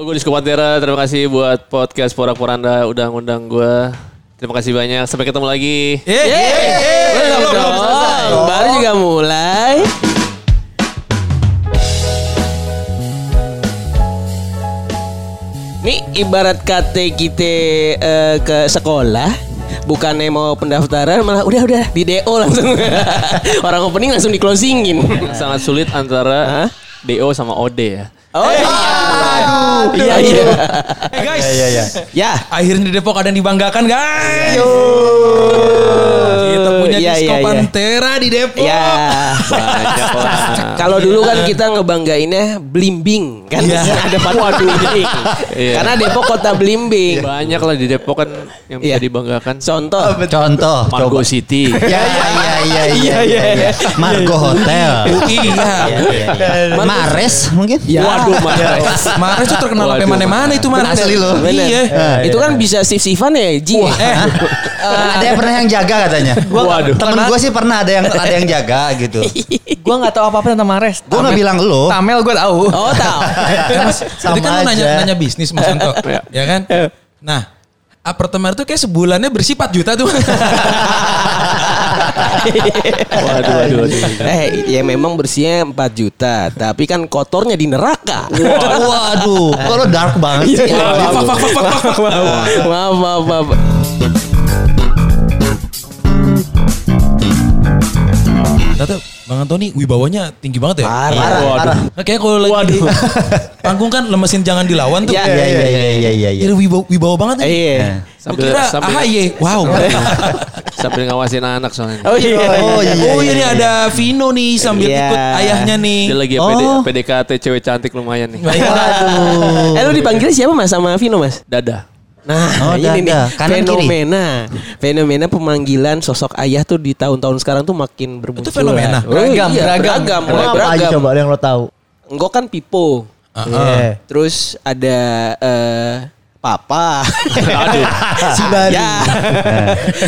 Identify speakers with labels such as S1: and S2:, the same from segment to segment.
S1: gue Disko Pantera, terima kasih buat podcast Porak Poranda udah ngundang gue. Terima kasih banyak, sampai ketemu lagi.
S2: Belum. Baru juga mulai. Nih ibarat kata kita eh, ke sekolah. Bukannya mau pendaftaran malah udah udah di DO langsung. Orang opening langsung di closingin.
S1: Sangat sulit antara DO sama OD ya.
S2: Oh iya
S3: Aduh.
S2: iya iya
S3: Eh guys.
S4: Iya, iya.
S2: ya
S3: Akhirnya di Depok ada yang dibanggakan guys. Kita punya
S2: Iya,
S3: Disco
S2: iya, iya.
S3: Pantera di Depok.
S2: ya
S1: Banyak lah.
S2: Kalau dulu kan kita ngebanggainnya blimbing kan
S3: Iya.
S2: ada blimbing.
S1: Iya.
S2: Karena Depok kota blimbing.
S1: Banyak lah di Depok kan yang bisa
S2: Iya.
S1: dibanggakan.
S2: Contoh.
S4: Contoh,
S1: Margo
S4: coba.
S1: City.
S4: Ya, ya, ya, ya, iya, iya, iya. Margo Hotel.
S3: Iya.
S4: Mares mungkin?
S2: Ya.
S1: Waduh, Mares.
S3: Mares tuh terkenal sampai mana-mana itu Mares.
S4: Asli loh.
S3: Iya.
S2: Itu kan bisa sif-sifan ya, Ji.
S3: Eh,
S4: ada yang pernah yang jaga katanya.
S1: Waduh.
S4: Temen gue sih pernah ada yang ada yang jaga gitu.
S5: Gue nggak tahu apa-apa tentang Mares.
S4: Gue nggak bilang lo.
S5: Tamel gue tahu.
S2: Oh, tahu.
S3: Ya, Mas,
S4: Sama
S3: tadi kan lu nanya,
S4: aja.
S3: nanya bisnis Mas Anto.
S1: Iya.
S3: ya kan? Nah, apartemen itu kayak sebulannya bersih 4 juta tuh.
S1: Waduh, waduh, waduh.
S2: Eh, ya memang bersihnya 4 juta, tapi kan kotornya di neraka.
S4: Waduh, lo dark banget sih.
S2: Iya. Maaf, maaf, maaf.
S3: Tata, Bang Antoni wibawanya tinggi banget ya?
S2: Parah.
S4: Parah,
S1: Waduh.
S4: parah.
S3: Nah, Kayak kalau lagi di panggung kan lemesin jangan dilawan tuh.
S2: Ya,
S4: Iya, iya, iya, iya, iya, iya.
S3: Jadi wibawa, wibawa banget nih.
S2: Iya.
S1: Sambil,
S3: kira
S1: sambil,
S3: AHY. Wow.
S1: sambil ngawasin anak soalnya.
S2: Oh iya.
S4: Oh iya.
S3: Oh ini ada Vino nih sambil
S2: Iya.
S3: ikut ayahnya nih.
S1: Dia lagi
S4: Oh.
S1: PD, PDKT cewek cantik lumayan nih.
S3: Baik.
S2: Eh lu dipanggil siapa Mas sama Vino Mas?
S1: Dada.
S2: Nah,
S4: Oh,
S2: ini nih.
S4: Kanan, kiri.
S2: fenomena. Fenomena pemanggilan sosok ayah tuh di tahun-tahun sekarang tuh makin bermunculan.
S3: fenomena?
S2: Oh,
S5: Beragam,
S2: iya,
S5: beragam.
S2: beragam,
S6: Emang apa aja
S2: beragam.
S6: coba yang lo tahu?
S2: Enggak kan Pipo.
S6: Iya.
S2: Terus ada eh Papa.
S1: Aduh.
S6: Si Bali.
S2: ya.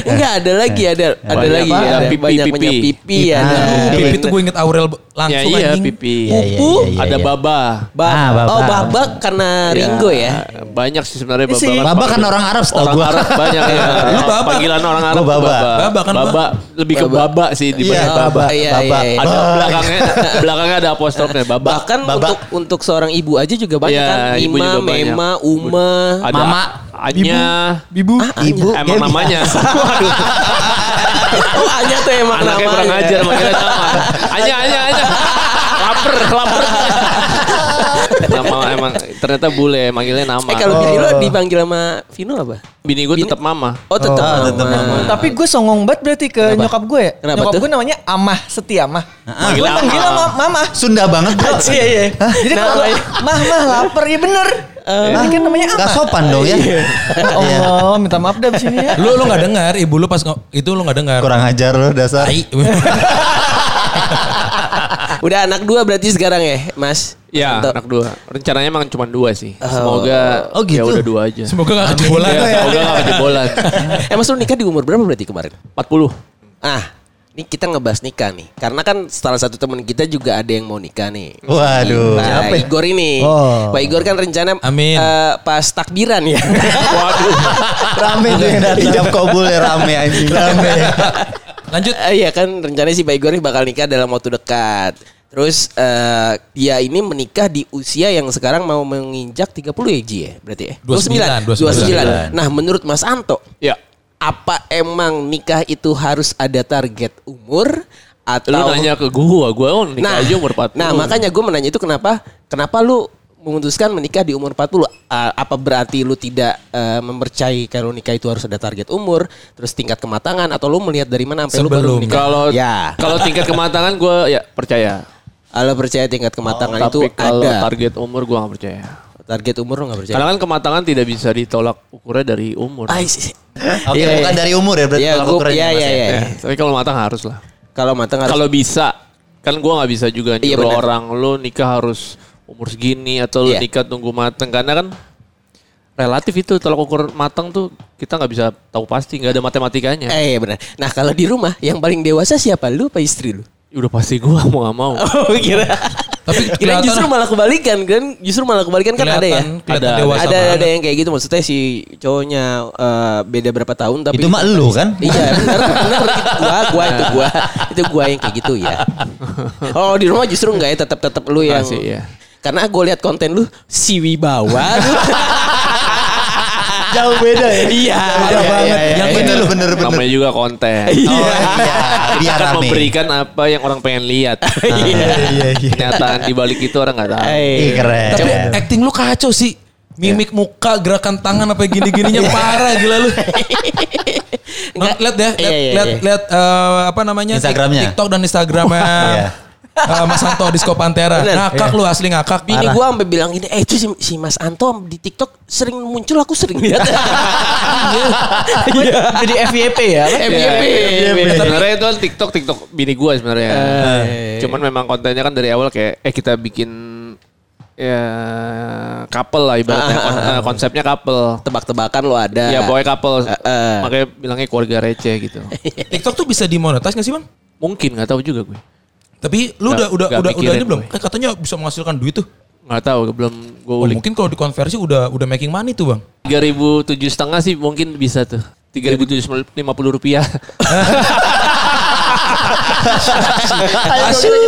S2: Enggak ada lagi ada ada
S1: Banyak
S2: lagi
S1: apa?
S2: ada
S1: Pipi,
S2: banyak
S1: pipi.
S2: banyak pipi
S4: Ah.
S2: ada.
S3: Pipi tuh gue inget Aurel langsung
S1: Ya iya
S3: anjing.
S1: pipi.
S4: Iya, iya,
S2: Pupu.
S4: iya, iya,
S1: Ada baba.
S2: Baba.
S4: Ah, Baba.
S2: Oh, Baba karena Ringo ya.
S1: Banyak sih sebenarnya baba.
S5: Si-
S1: kan
S4: Baba kan orang Arab setahu gue.
S1: Arab banyak ya.
S3: Lu baba.
S1: Panggilan orang Arab
S4: baba.
S3: Baba kan,
S1: Baba lebih ke
S2: Baba.
S1: sih dibanding
S4: baba.
S2: Iya,
S4: Baba.
S1: Ada belakangnya belakangnya ada apostrofnya baba.
S2: Bahkan untuk untuk seorang ibu aja juga banyak kan. Ima. Mema, Uma.
S1: Ada
S4: Mama.
S1: Anya.
S5: Bibu.
S4: Ibu.
S1: Emang namanya. Waduh.
S2: Oh, Anya tuh emang
S1: Anaknya kurang
S2: namanya.
S1: ajar manggilnya nama. Anya, Anya, Anya. Laper, lapar. Nama emang ternyata bule manggilnya nama.
S2: Eh kalau bini lo dipanggil sama Vino apa?
S1: Bini gue tetap mama.
S2: Oh tetap
S4: Oh,
S2: mama.
S4: mama.
S5: Tapi gue songong banget berarti ke
S2: Kenapa?
S5: nyokap gue ya.
S2: Kenapa
S5: nyokap
S2: tuh?
S5: gue namanya Amah Setiamah.
S1: Manggil
S5: Gue manggil
S1: Amah.
S5: sama mama.
S4: Sunda banget bro.
S5: Iya iya. Jadi kalau mah mah lapar ya bener. Ini kan namanya
S4: Gak
S5: Amah.
S4: sopan dong ya.
S5: Ya Allah, minta maaf dah abis ini ya.
S3: Lu lu gak dengar, ibu lu pas itu lu gak dengar.
S4: Kurang ajar lo dasar.
S3: Tai.
S2: Udah anak dua berarti sekarang ya, Mas?
S1: Ya,
S2: Untuk-
S1: anak dua. Rencananya emang cuma dua sih. Semoga
S4: Oh, gitu.
S1: ya udah dua aja.
S3: Semoga gak kejebolan.
S1: Ya, semoga gak kejebolan.
S2: Eh Mas lu nikah di umur berapa berarti kemarin?
S1: 40.
S2: Ah, ini kita ngebahas nikah nih. Karena kan salah satu teman kita juga ada yang mau nikah nih.
S4: Waduh.
S2: Pak Igor ini.
S6: Oh.
S2: Pak Igor kan rencana
S3: Amin.
S2: eh, pas takbiran ya.
S1: Waduh.
S6: Rame tuh yang datang.
S4: Ijab kabul ya rame anjing. Rame.
S3: Lanjut.
S2: Eh, Iya kan rencananya si Pak Igor ini bakal nikah dalam waktu dekat. Terus eh, dia ini menikah di usia yang sekarang mau menginjak 30 ya Ji ya berarti ya? 29.
S3: 29.
S2: Nah menurut Mas Anto
S1: Ya.
S2: apa emang nikah itu harus ada target umur atau
S1: Lu nanya ke gua, gua oh, nikah aja umur 40.
S2: Nah, makanya gue menanya itu kenapa kenapa lu memutuskan menikah di umur 40? Ah, apa berarti lu tidak eh, mempercayai kalau nikah itu harus ada target umur, terus tingkat kematangan atau lu melihat dari mana sampai lu baru
S3: Sebelum.
S2: menikah?
S1: Kalau
S2: ya,
S1: kalau tingkat kematangan gua ya percaya.
S2: kalau percaya tingkat kematangan itu
S1: Tapi kalau
S2: ada.
S1: target umur gua gak percaya.
S2: Target umur lu gak percaya?
S1: Karena kan kematangan tidak bisa ditolak ukurnya dari umur.
S2: Ah, isi-
S4: Oke,
S2: Iya,
S4: bukan
S2: iya.
S4: dari umur ya berarti
S2: Iya,
S4: tolak
S2: gua-
S4: ukurnya,
S2: iya,
S4: Mas,
S2: iya,
S4: ya?
S2: iya.
S1: Ya, tapi kalau matang harus lah.
S2: Kalau matang harus
S1: Kalau bisa, kan gua nggak bisa juga
S2: Iya,
S1: nyuruh
S2: benar.
S1: orang lu nikah harus umur segini atau lu
S2: Iya.
S1: nikah tunggu matang karena kan relatif itu tolak ukur matang tuh kita nggak bisa tahu pasti nggak ada matematikanya.
S2: Eh iya benar. Nah kalau di rumah yang paling dewasa siapa? Lu apa istri lu?
S1: Ya Udah pasti gua mau nggak mau.
S2: Oh kira.
S3: Tapi kelihatan
S2: justru malah kebalikan kan? Justru malah kebalikan kan ada ya?
S1: Ada,
S3: dewasa
S2: ada ada yang kayak gitu maksudnya si cowoknya eh, beda berapa tahun tapi
S4: Itu mah lu kan?
S2: Iya benar benar itu gua gua itu gua itu gua yang kayak gitu ya. Oh di rumah justru enggak ya tetap tetap lu yang
S1: Masih, iya.
S2: Karena gue lihat konten lu si wibawa.
S6: Jauh beda ya.
S2: Iya,
S6: Beda
S2: iya,
S6: banget.
S2: iya,
S4: Yang bener lu bener bener.
S1: Namanya juga konten.
S4: Oh iya, biar
S1: Kan
S4: rame.
S1: memberikan apa yang orang pengen lihat.
S6: Iya iya iya.
S1: Kenyataan di balik itu orang nggak tahu.
S4: Ih, keren.
S3: Tapi acting lu kacau sih. Mimik muka, gerakan tangan apa gini-gininya parah gila lu. Lihat ya, lihat
S2: Iya, iya,
S3: lihat
S2: iya.
S3: lihat eh, apa namanya?
S4: Instagramnya.
S3: TikTok dan Instagramnya.
S4: Iya.
S3: eh, Mas Anto Disco Pantera.
S2: Bener.
S3: Ngakak lu asli ngakak.
S2: Bini gue sampai bilang gini, eh itu si, si Mas Anto di TikTok sering muncul, aku sering lihat.
S5: Jadi FYP ya.
S2: FYP.
S1: Iya, Sebenarnya itu kan TikTok TikTok bini gue sebenarnya. Cuman memang kontennya kan dari awal kayak eh kita bikin ya couple lah ibaratnya Kon- eh, konsepnya couple.
S2: Tebak-tebakan lo ada.
S1: Ya pokoknya couple.
S2: eh.
S1: Makanya bilangnya keluarga receh gitu.
S3: TikTok tuh bisa dimonetize gak sih bang?
S1: Mungkin nggak tahu juga gue.
S3: Tapi lu
S1: Nggak-
S3: udah udah udah udah ini belum?
S1: gue.
S3: Kan katanya bisa menghasilkan duit tuh.
S1: Nggak tahu belum gue
S3: Oh, mungkin kalau dikonversi udah udah making money tuh bang.
S1: Tiga ribu tujuh setengah sih mungkin bisa tuh. Tiga ribu tujuh lima puluh rupiah.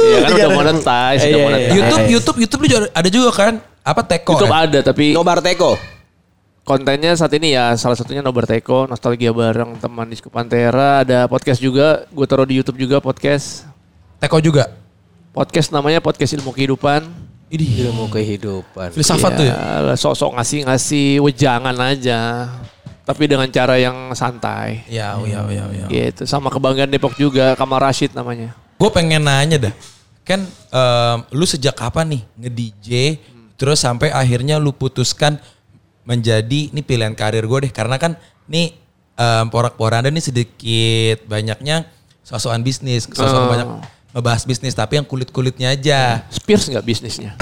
S1: Iya kan udah monetize, udah
S2: Iya,
S1: monetize.
S3: YouTube YouTube YouTube lu juga ada juga kan? Apa Teko?
S1: YouTube
S3: ya?
S1: ada tapi
S2: Nobar Teko.
S1: kontennya saat ini ya salah satunya Nobar Teko, Nostalgia bareng teman Disco Pantera, ada podcast juga, gue taruh di YouTube juga podcast.
S3: Teko juga.
S1: Podcast namanya Podcast Ilmu Kehidupan.
S3: Ini
S2: Ilmu kehidupan.
S3: filsafat tuh ya.
S1: Ya, sok-sok ngasih-ngasih wejangan aja. Tapi dengan cara yang santai.
S3: Ya, oh, ya, ya, ya.
S1: Gitu. Sama kebanggaan Depok juga, Kamal Rashid namanya.
S3: Gue pengen nanya dah. Kan em, lu sejak kapan nih nge-DJ terus sampai akhirnya lu putuskan menjadi ini pilihan karir gue deh karena kan nih em, porak-poranda nih sedikit banyaknya sosokan bisnis, sosokan
S1: Oh.
S3: banyak ngebahas bisnis tapi yang kulit-kulitnya aja.
S1: Spears nggak bisnisnya?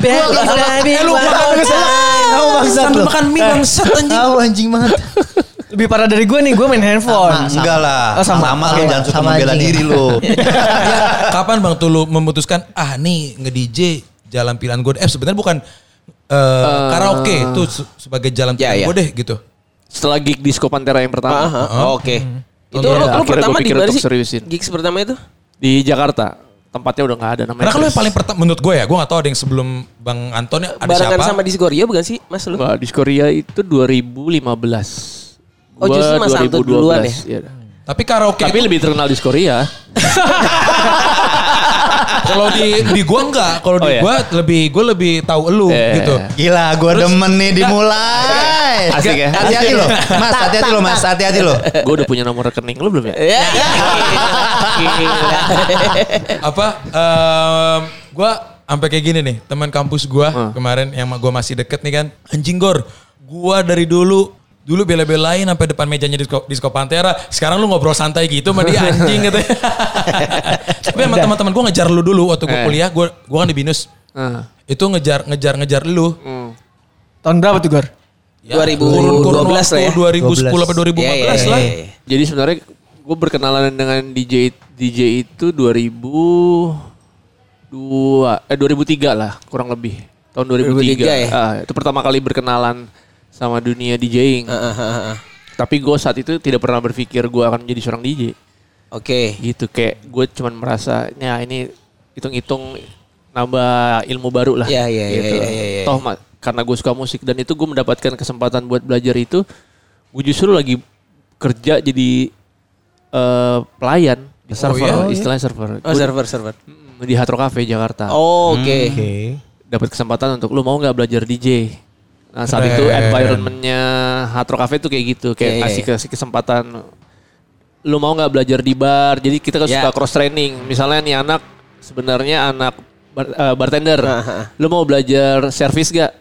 S3: Eh lu sambil makan mie bangsat anjing.
S6: Tahu anjing banget.
S5: Lebih parah dari gue nih, gue main handphone.
S4: Enggak lah.
S5: Oh, sama.
S4: sama. lu
S6: Sama.
S4: jangan suka
S6: Sama
S4: membela diri lu.
S3: Ya, kapan bang tuh lu memutuskan ah nih nge-DJ jalan pilihan gue eh sebenarnya bukan eh, karaoke itu se- sebagai jalan
S2: Ya,
S3: pilihan
S2: ya.
S3: gue deh gitu.
S1: Setelah gig Disco Pantera yang pertama.
S2: Oke. Itu
S1: Iya,
S2: lo, lo pertama di mana sih? Gigs pertama itu?
S1: Di Jakarta. Tempatnya udah nggak ada namanya.
S3: Karena kalau yang paling pertama menurut gue ya, gue gak tahu ada yang sebelum Bang Anton ya, ada
S2: Barengan
S3: siapa?
S2: sama Discoria bukan sih Mas lu?
S1: Wah, di Korea itu 2015.
S2: Oh,
S1: Gua
S2: justru Mas Anto duluan ya?
S1: Iya.
S3: Tapi karaoke
S1: Tapi
S3: itu,
S1: lebih terkenal di Korea.
S3: kalau di di gue enggak, kalau di
S1: Oh, iya.
S3: gue lebih gue lebih tahu elu
S1: Eh.
S3: gitu.
S4: Gila, gua demen nih dimulai.
S1: Asik ya?
S4: Hati-hati lo, Mas. Hati-hati lo, Mas. Hati-hati lo.
S1: Gue udah punya nomor rekening lu belum ya?
S2: Ya.
S3: Apa? em gue sampai kayak gini nih, teman kampus gue
S1: Hmm.
S3: kemarin yang gue masih deket nih kan, anjing gor, gue dari dulu dulu bela-belain sampai depan mejanya disco, disco Pantera. Sekarang lu ngobrol santai gitu sama dia anjing gitu. Tapi sama teman-teman gue ngejar lu dulu waktu gue
S1: Eh.
S3: kuliah, gue gue kan di binus.
S1: Ah.
S3: Itu ngejar ngejar ngejar lu.
S1: Hmm.
S5: Tahun berapa tuh, Gor?
S3: Ya,
S2: 2012
S3: kurun-kurun
S2: lah ya.
S3: waktu 2010 apa 2014
S2: Iya, iya,
S3: lah.
S2: iya.
S1: Jadi sebenarnya gue berkenalan dengan DJ DJ itu 2002 eh 2003 lah kurang lebih tahun 2003.
S2: 2003 ya?
S1: Ah, itu pertama kali berkenalan sama dunia DJing.
S2: Ah, ah, ah, ah.
S1: Tapi gue saat itu tidak pernah berpikir gue akan menjadi seorang DJ.
S2: Oke.
S1: Gitu kayak gue cuman merasa ya ini hitung-hitung nambah ilmu baru lah.
S2: Iya, iya, iya, iya, iya, iya.
S1: Toh ma- karena gue suka musik dan itu gue mendapatkan kesempatan buat belajar itu. Gue justru lagi kerja jadi eh, pelayan di server,
S3: iya?
S1: istilahnya server.
S2: Oh,
S1: Gua-
S2: server server.
S1: Mm, di Hard Rock Cafe Jakarta.
S2: Oh, Oke.
S6: Oke.
S1: Dapat kesempatan untuk lu mau nggak belajar DJ. Nah saat itu
S3: Keren.
S1: environmentnya Hard Rock Cafe tuh kayak gitu, kayak
S2: Iya, iya, iya.
S1: kasih kesempatan. Lu mau nggak belajar di bar? Jadi kita kan
S2: Ya.
S1: suka cross training. Misalnya nih anak sebenarnya anak bar- eh, bartender. Lu mau belajar service gak?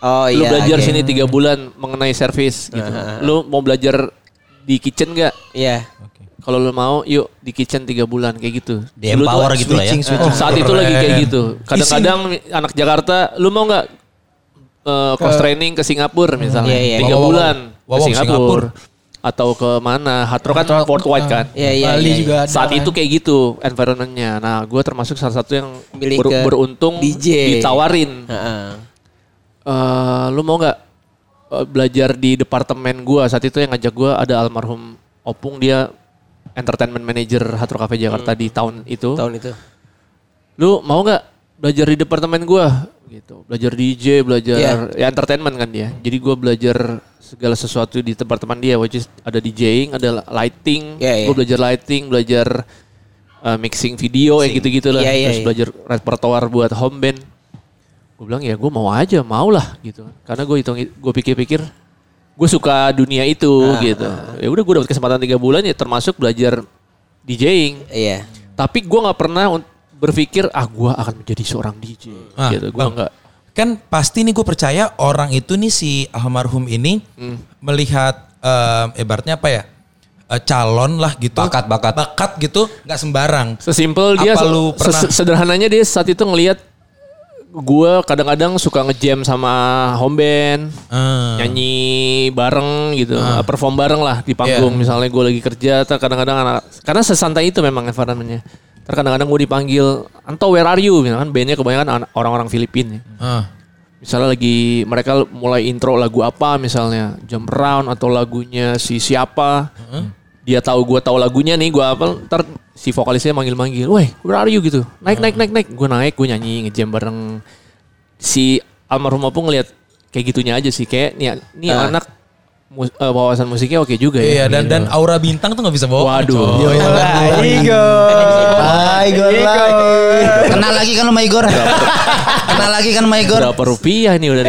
S2: Oh
S1: Lu
S2: iya.
S1: belajar
S2: oke.
S1: sini tiga bulan mengenai service gitu. Lu mau belajar di kitchen gak?
S2: Iya.
S1: Kalau lu mau, yuk di kitchen tiga bulan kayak gitu.
S4: Di
S1: Dulu
S4: empower gitu lah ya.
S6: switching.
S1: Oh, saat itu lagi kayak gitu. Kadang-kadang anak Jakarta, lu mau nggak eh, cross training ke Singapura misalnya,
S2: Iya, iya.
S1: tiga
S3: Wow, wow,
S1: bulan
S3: wow. Wow,
S1: ke
S3: wow,
S1: Singapura. Atau ke mana. Hard Rock kan worldwide kan.
S2: Iya, iya,
S5: Bali
S2: iya,
S5: juga ada.
S1: Saat itu kayak gitu environmentnya. Nah, gue termasuk salah satu yang
S2: Milih
S1: ber-
S2: ke
S1: beruntung
S2: DJ.
S1: ditawarin.
S2: Heeh.
S1: Eh, lu mau nggak eh, belajar di departemen gua saat itu yang ngajak gua ada almarhum Opung dia entertainment manager Hard Rock Cafe Jakarta di tahun itu.
S2: Tahun itu.
S1: Lu mau nggak belajar di departemen gua gitu. Belajar DJ, belajar
S2: Iya.
S1: ya entertainment kan dia. Jadi gua belajar segala sesuatu di departemen dia which is ada DJing, ada lighting.
S2: Iya, iya.
S1: Gua belajar lighting, belajar eh, mixing video yang gitu-gitu lah.
S2: Iya, iya,
S1: Terus
S2: iya.
S1: belajar repertoire buat home band. Gue bilang ya gue mau aja, mau lah gitu. Karena gue hitung, gue pikir-pikir, gue suka dunia itu
S2: Ah,
S1: gitu. Ya udah gue dapat kesempatan tiga bulan ya termasuk belajar DJing.
S2: Iya.
S1: Tapi gue nggak pernah berpikir ah gue akan menjadi seorang DJ
S3: Ah,
S1: gitu. Gue nggak.
S3: Kan pasti nih gue percaya orang itu nih si almarhum ini
S1: Hmm.
S3: melihat em, ibaratnya apa ya? eh, calon lah gitu.
S4: Bakat, bakat.
S3: Bakat gitu nggak sembarang.
S1: Sesimpel dia,
S3: Apa
S1: se-
S3: lu pernah-
S1: se- sederhananya dia saat itu ngelihat gue kadang-kadang suka ngejam sama home band.
S3: Eh,
S1: nyanyi bareng gitu, perform bareng lah di panggung.
S3: Iya.
S1: Misalnya gue lagi kerja, kadang-kadang anak, karena sesantai itu memang environmentnya. Kadang-kadang gue dipanggil, Anto where are you? Misalkan bandnya kebanyakan orang-orang Filipina.
S3: eh.
S1: Misalnya lagi mereka mulai intro lagu apa misalnya, Jump Round atau lagunya si siapa. Dia tahu gue tahu lagunya nih, gue apa? Ntar si vokalisnya manggil-manggil, weh where are you gitu. Naik, naik, naik, naik. Gue naik, gue nyanyi, ngejam bareng. Si almarhum Opung ngeliat kayak gitunya aja sih. Kayak nih, nih anak mus- eh, wawasan musiknya oke juga
S3: Iya
S1: ya.
S3: dan dan aura bintang tuh nggak bisa bohong.
S1: Waduh.
S3: coy.
S6: Hai Igor live.
S4: Kenal lagi kan sama Igor? Kenal lagi kan sama Igor?
S1: Berapa rupiah nih udah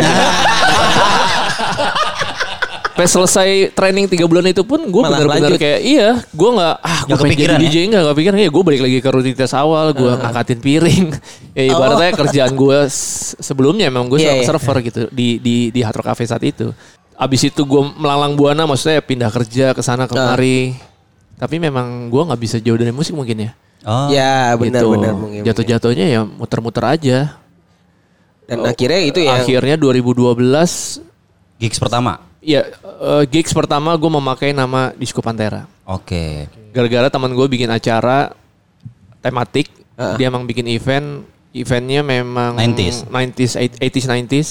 S1: Pas selesai training tiga bulan itu pun gue bener-bener kayak iya gue nggak ah gue pengen jadi
S4: kepikiran
S1: DJ nggak kepikiran ya gue balik lagi ke rutinitas awal gue ngangkatin piring ya ibaratnya kerjaan gue sebelumnya memang gue
S2: Iya,
S1: seorang
S2: iya.
S1: server gitu di di di Hard Rock Cafe saat itu abis itu gue melalang buana maksudnya pindah kerja ke sana kemari tapi memang gue nggak bisa jauh dari musik mungkin ya
S4: Oh.
S2: Ya benar
S1: Gitu.
S2: benar mungkin.
S1: jatuh-jatuhnya ya muter-muter aja
S2: Dan akhirnya itu ya.
S1: akhirnya 2012
S4: Gigs pertama?
S1: Ya, eh, gigs pertama gue memakai nama Disco Pantera.
S4: Oke.
S1: Gara-gara teman gue bikin acara tematik, dia emang bikin event, eventnya memang
S4: 90s.
S1: 90s, 80s, 90s,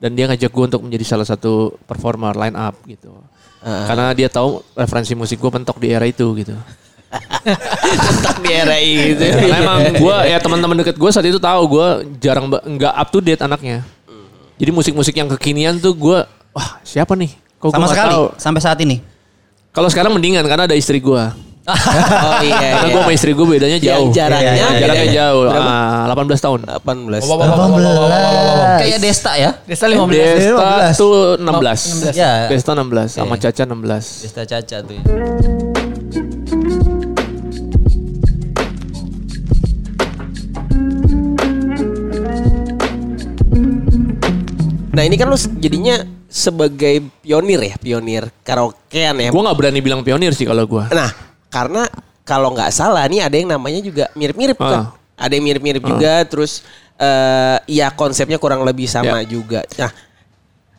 S1: dan dia ngajak gue untuk menjadi salah satu performer line up gitu. Karena dia tahu referensi musik gue mentok di era itu gitu.
S2: Tetap di era gitu.
S1: Karena emang gue ya teman-teman deket gue saat itu tahu gue jarang nggak up to date anaknya. Jadi musik-musik yang kekinian tuh gue, wah siapa nih? Kok
S4: Sama sekali
S1: tahu?
S4: sampai saat ini.
S1: Kalau sekarang mendingan karena ada istri gue.
S2: Oh iya.
S1: Karena
S2: iya.
S1: gue sama istri gue bedanya
S2: Ya,
S1: jauh.
S2: jaraknya
S1: Iya,
S2: beda
S1: jaraknya
S2: ya?
S1: jauh.
S2: Berapa?
S1: Ah, 18 tahun.
S2: 18.
S4: Kayak Desta ya?
S5: Desta 15.
S1: Desta tuh 16.
S4: Ya.
S1: Desta 16 sama Caca 16.
S4: Desta Caca tuh.
S2: Nah ini kan lu jadinya sebagai pionir ya, pionir karaokean ya.
S1: Gue gak berani bilang pionir sih kalau gue.
S2: Nah karena kalau nggak salah nih ada yang namanya juga mirip-mirip kan.
S1: Ah.
S2: Ada yang mirip-mirip juga, terus eh ya konsepnya kurang lebih sama
S1: Ya.
S2: juga. Nah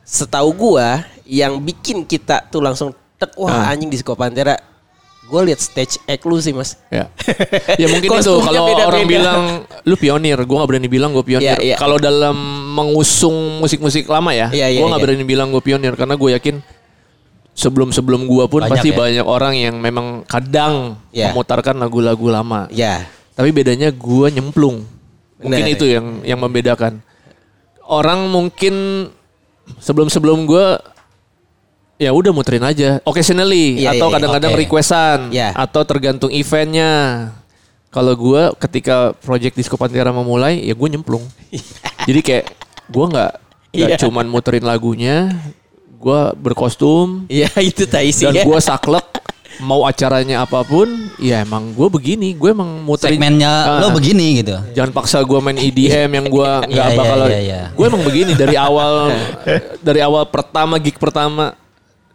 S2: setahu gua yang bikin kita tuh langsung tek wah
S1: Ah.
S2: anjing di Pantera. Gue liat stage act lu sih mas.
S1: Ya. ya mungkin itu kalau orang bilang lu pionir, gue gak berani bilang gue pionir.
S2: Iya, iya.
S1: Kalau dalam mengusung musik-musik lama ya,
S2: Iya, iya,
S1: gue gak
S2: iya.
S1: berani bilang gue pionir karena gue yakin sebelum-sebelum gue pun
S4: Banyak
S1: pasti
S4: ya?
S1: banyak orang yang memang kadang
S2: Iya.
S1: memutarkan lagu-lagu lama.
S2: Ya.
S1: Tapi bedanya gue nyemplung. Mungkin
S2: Benar.
S1: itu yang yang membedakan. Orang mungkin sebelum-sebelum gue ya udah muterin aja occasionally
S2: Iya,
S1: atau
S2: iya,
S1: kadang-kadang
S2: oke.
S1: requestan
S2: Iya.
S1: atau tergantung eventnya. Kalau gue ketika project Disco Pantera memulai ya gue nyemplung. Jadi kayak gue nggak nggak
S2: Iya.
S1: cuman muterin lagunya, gue berkostum
S2: Iya itu tai sih.
S1: dan
S2: ya.
S1: gue saklek mau acaranya apa pun, ya emang gue begini, gue emang muterin
S4: Segmennya
S1: Ah.
S4: lo begini gitu.
S1: Jangan paksa gue main EDM yang gue nggak
S4: Iya,
S1: bakal.
S4: iya, iya, iya.
S1: Gue emang begini dari awal dari awal pertama gig pertama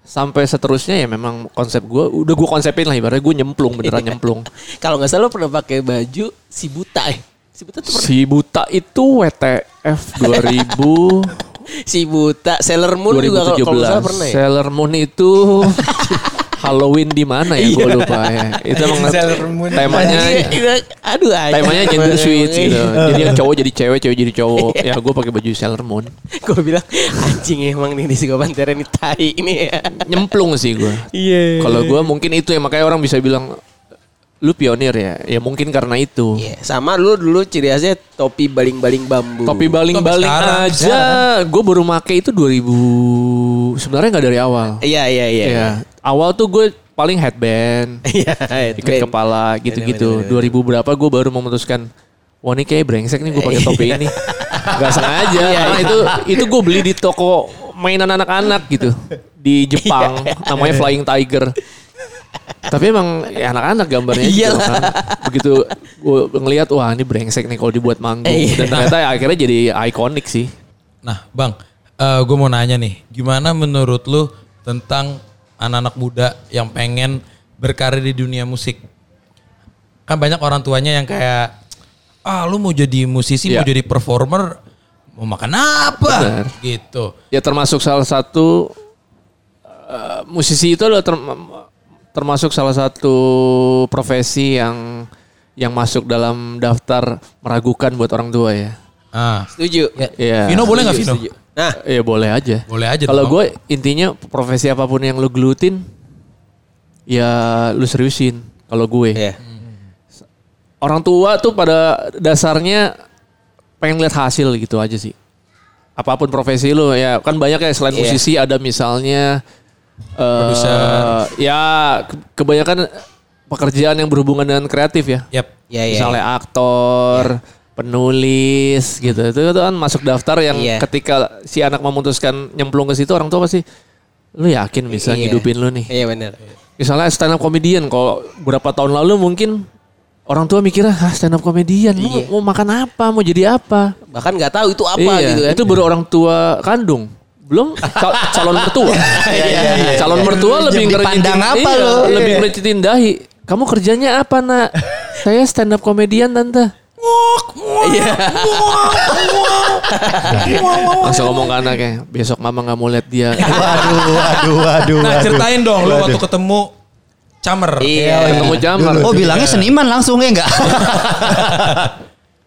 S1: sampai seterusnya ya memang konsep gue udah gue konsepin lah ibaratnya gue nyemplung beneran nyemplung.
S2: Kalau nggak salah lu pernah pakai baju si buta eh. Si buta tuh pernah.
S1: Si buta itu WTF 2000
S2: Si buta Sailor Moon juga kalau salah
S1: 2017.
S2: pernah ya.
S1: Sailor Moon itu Halloween di mana ya? Gue lupa ya. Itu emang
S5: Sailor Moon.
S1: temanya
S2: Aduh aja.
S1: temanya gender switch gitu. Jadi yang cowok jadi cewek, cewek jadi cowok. Ya gue pakai baju Sailor Moon.
S2: Gue bilang anjing emang nih di Sigo Pantera ini tai ini ya.
S1: Nyemplung sih gue.
S2: Iya.
S1: Kalau gue mungkin itu ya makanya orang bisa bilang lu pionir ya. Ya mungkin karena itu.
S2: Iya, sama lu dulu ciri khasnya topi baling-baling bambu.
S1: Topi baling-baling
S3: sekarang,
S1: aja. Gue baru make itu 2000 sebenarnya nggak dari awal.
S2: Iya iya iya.
S1: Iya. Awal tuh gue paling headband,
S2: Iya,
S1: ikat kepala gitu-gitu. 2000 berapa gue baru memutuskan Wah ini kayak brengsek nih gue pakai topi ini. Gak sengaja. Karena itu itu gue beli di toko mainan anak-anak gitu di Jepang. namanya Flying Tiger. Tapi emang ya anak-anak gambarnya gitu
S2: Iyalah.
S1: kan. Begitu gue ngelihat wah ini brengsek nih kalau dibuat manggung. Dan ternyata ya akhirnya jadi ikonik sih.
S3: Nah, Bang, gue mau nanya nih, gimana menurut lu tentang anak-anak muda yang pengen berkarir di dunia musik? Kan banyak orang tuanya yang kayak, ah lu mau jadi musisi, mau
S1: Iya.
S3: jadi performer, mau makan apa?
S1: Benar.
S3: Gitu.
S1: Ya termasuk salah satu eh, musisi itu adalah term- termasuk salah satu profesi yang yang masuk dalam daftar meragukan buat orang tua ya.
S3: Ah,
S2: Setuju.
S1: Iya.
S3: Vino boleh nggak Vino?
S2: setuju. Nah,
S1: Iya boleh aja.
S3: Boleh aja
S1: Kalau gue intinya profesi apa pun yang lu gelutin, ya lu seriusin. Kalau gue,
S2: iya.
S1: orang tua tuh pada dasarnya pengen lihat hasil gitu aja sih. Apa pun profesi lu ya kan banyak ya selain
S2: Iya.
S1: musisi ada misalnya eh
S3: Produser.
S1: ya ke- kebanyakan pekerjaan yang berhubungan dengan kreatif ya.
S3: Yap.
S2: Iya, iya.
S1: misalnya aktor, penulis gitu. Itu, itu kan masuk daftar yang
S2: Iya.
S1: ketika si anak memutuskan nyemplung ke situ orang tua pasti lu yakin bisa
S2: Iya.
S1: ngidupin lu nih.
S2: Iya benar.
S1: Misalnya stand up comedian kalau berapa tahun lalu mungkin orang tua mikirnya ah stand up comedian lu
S2: Iya.
S1: mau makan apa mau jadi apa
S2: Bahkan nggak tahu itu apa
S1: iya,
S2: gitu kan.
S1: itu baru orang tua kandung belum cal- calon mertua calon mertua lebih ngerecitin-
S6: apa
S1: iya,
S6: lu?
S1: lebih ngerecitin dahi kamu kerjanya apa nak saya stand up comedian tante
S2: Iya.
S1: langsung ngomong ke anaknya besok mama nggak mau lihat dia
S6: Waduh, waduh, waduh.
S3: Nah ceritain dong lu
S6: Waduh.
S3: waktu ketemu Camer.
S2: Iya.
S1: ketemu
S6: Dulu.
S4: Oh bilangnya seniman langsung ya enggak?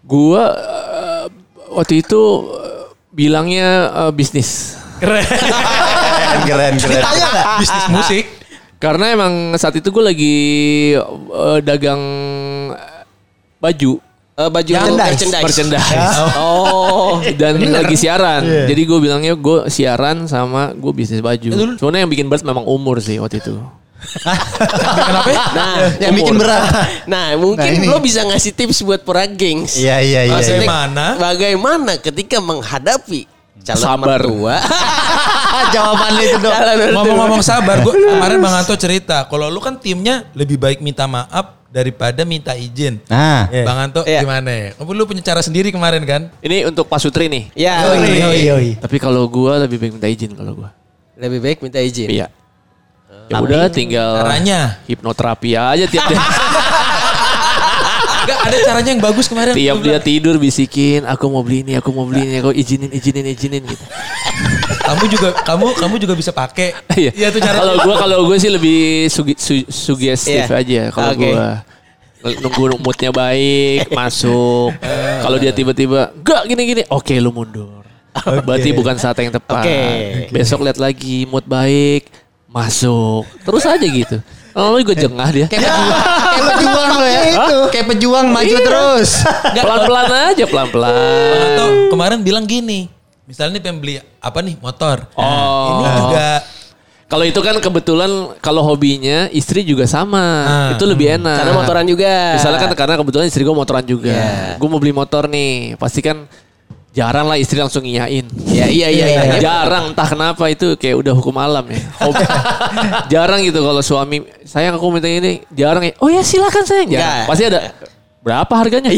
S1: gua eh, waktu itu eh, bilangnya eh, bisnis
S3: Keren.
S6: Keren, keren, keren.
S4: Ditanya enggak?
S3: Bisnis musik.
S1: Karena emang saat itu gue lagi eh, dagang eh, baju.
S2: Eh, baju
S6: Merchandise.
S1: Merchandise.
S2: Oh.
S1: Dan lagi siaran.
S6: Iya.
S1: Jadi gue bilangnya gue siaran sama gue bisnis baju. Sebenarnya yang bikin berat memang umur sih waktu itu.
S3: Kenapa ya?
S2: Nah,
S6: Yang bikin berat.
S2: nah mungkin
S6: Nah, ini.
S2: lo bisa ngasih tips buat para gengs.
S6: Iya, iya, iya. Iya.
S3: Bagaimana?
S2: Bagaimana ketika menghadapi calon
S1: Sabar.
S2: mertua?
S6: Jawabannya itu dong.
S3: Ngomong-ngomong sabar, gua kemarin Bang Anto cerita, kalau lu kan timnya lebih baik minta maaf daripada minta izin.
S4: Nah,
S3: Bang Anto
S2: Iya.
S3: gimana ya? Kamu lu punya cara sendiri kemarin kan?
S1: Ini untuk Pak Sutri nih.
S2: Ya,
S6: Yoi, yoi, yoi.
S1: Tapi kalau gue lebih baik minta izin kalau gue.
S2: lebih baik minta izin.
S1: Iya. Ya udah tinggal
S3: Caranya?
S1: hipnoterapi aja tiap
S3: Enggak ada caranya yang bagus kemarin.
S1: tiap dia tidur bisikin aku mau beli ini aku mau beli ini aku izinin izinin izinin gitu.
S3: Kamu juga kamu kamu juga bisa pakai.
S1: Iya.
S3: Iya tuh cara.
S1: Kalau gue kalau gue sih lebih sugi, su- sugestif
S2: Iya.
S1: aja kalau
S2: Oke.
S1: gue nunggu moodnya baik masuk. kalau dia tiba-tiba enggak gini-gini, oke lu mundur. Berarti bukan saat yang tepat.
S2: Oke.
S1: Besok lihat lagi mood baik, masuk. Terus aja gitu. Kalau lu gue jengah dia.
S4: kayak pejuang, kayak pejuang lo ya. Kayak pejuang maju terus.
S1: Pelan-pelan aja, pelan-pelan.
S3: Anto kemarin bilang gini. Misalnya nih pengen beli apa nih motor.
S1: Oh.
S3: ini juga
S1: Kalau itu kan kebetulan kalau hobinya istri juga sama.
S3: Ah.
S1: Itu lebih enak.
S2: Karena motoran juga.
S1: Misalnya kan karena kebetulan istri gue motoran juga.
S2: Iya.
S1: Gue mau beli motor nih. Pasti kan jarang lah istri langsung ngiyain.
S2: Ya, iya iya iya. iya.
S1: Jarang entah kenapa itu kayak udah hukum alam ya. Hobi. jarang gitu kalau suami sayang aku minta ini jarang ya. Oh ya silakan sayang. Jarang.
S2: Enggak.
S1: Pasti ada berapa harganya?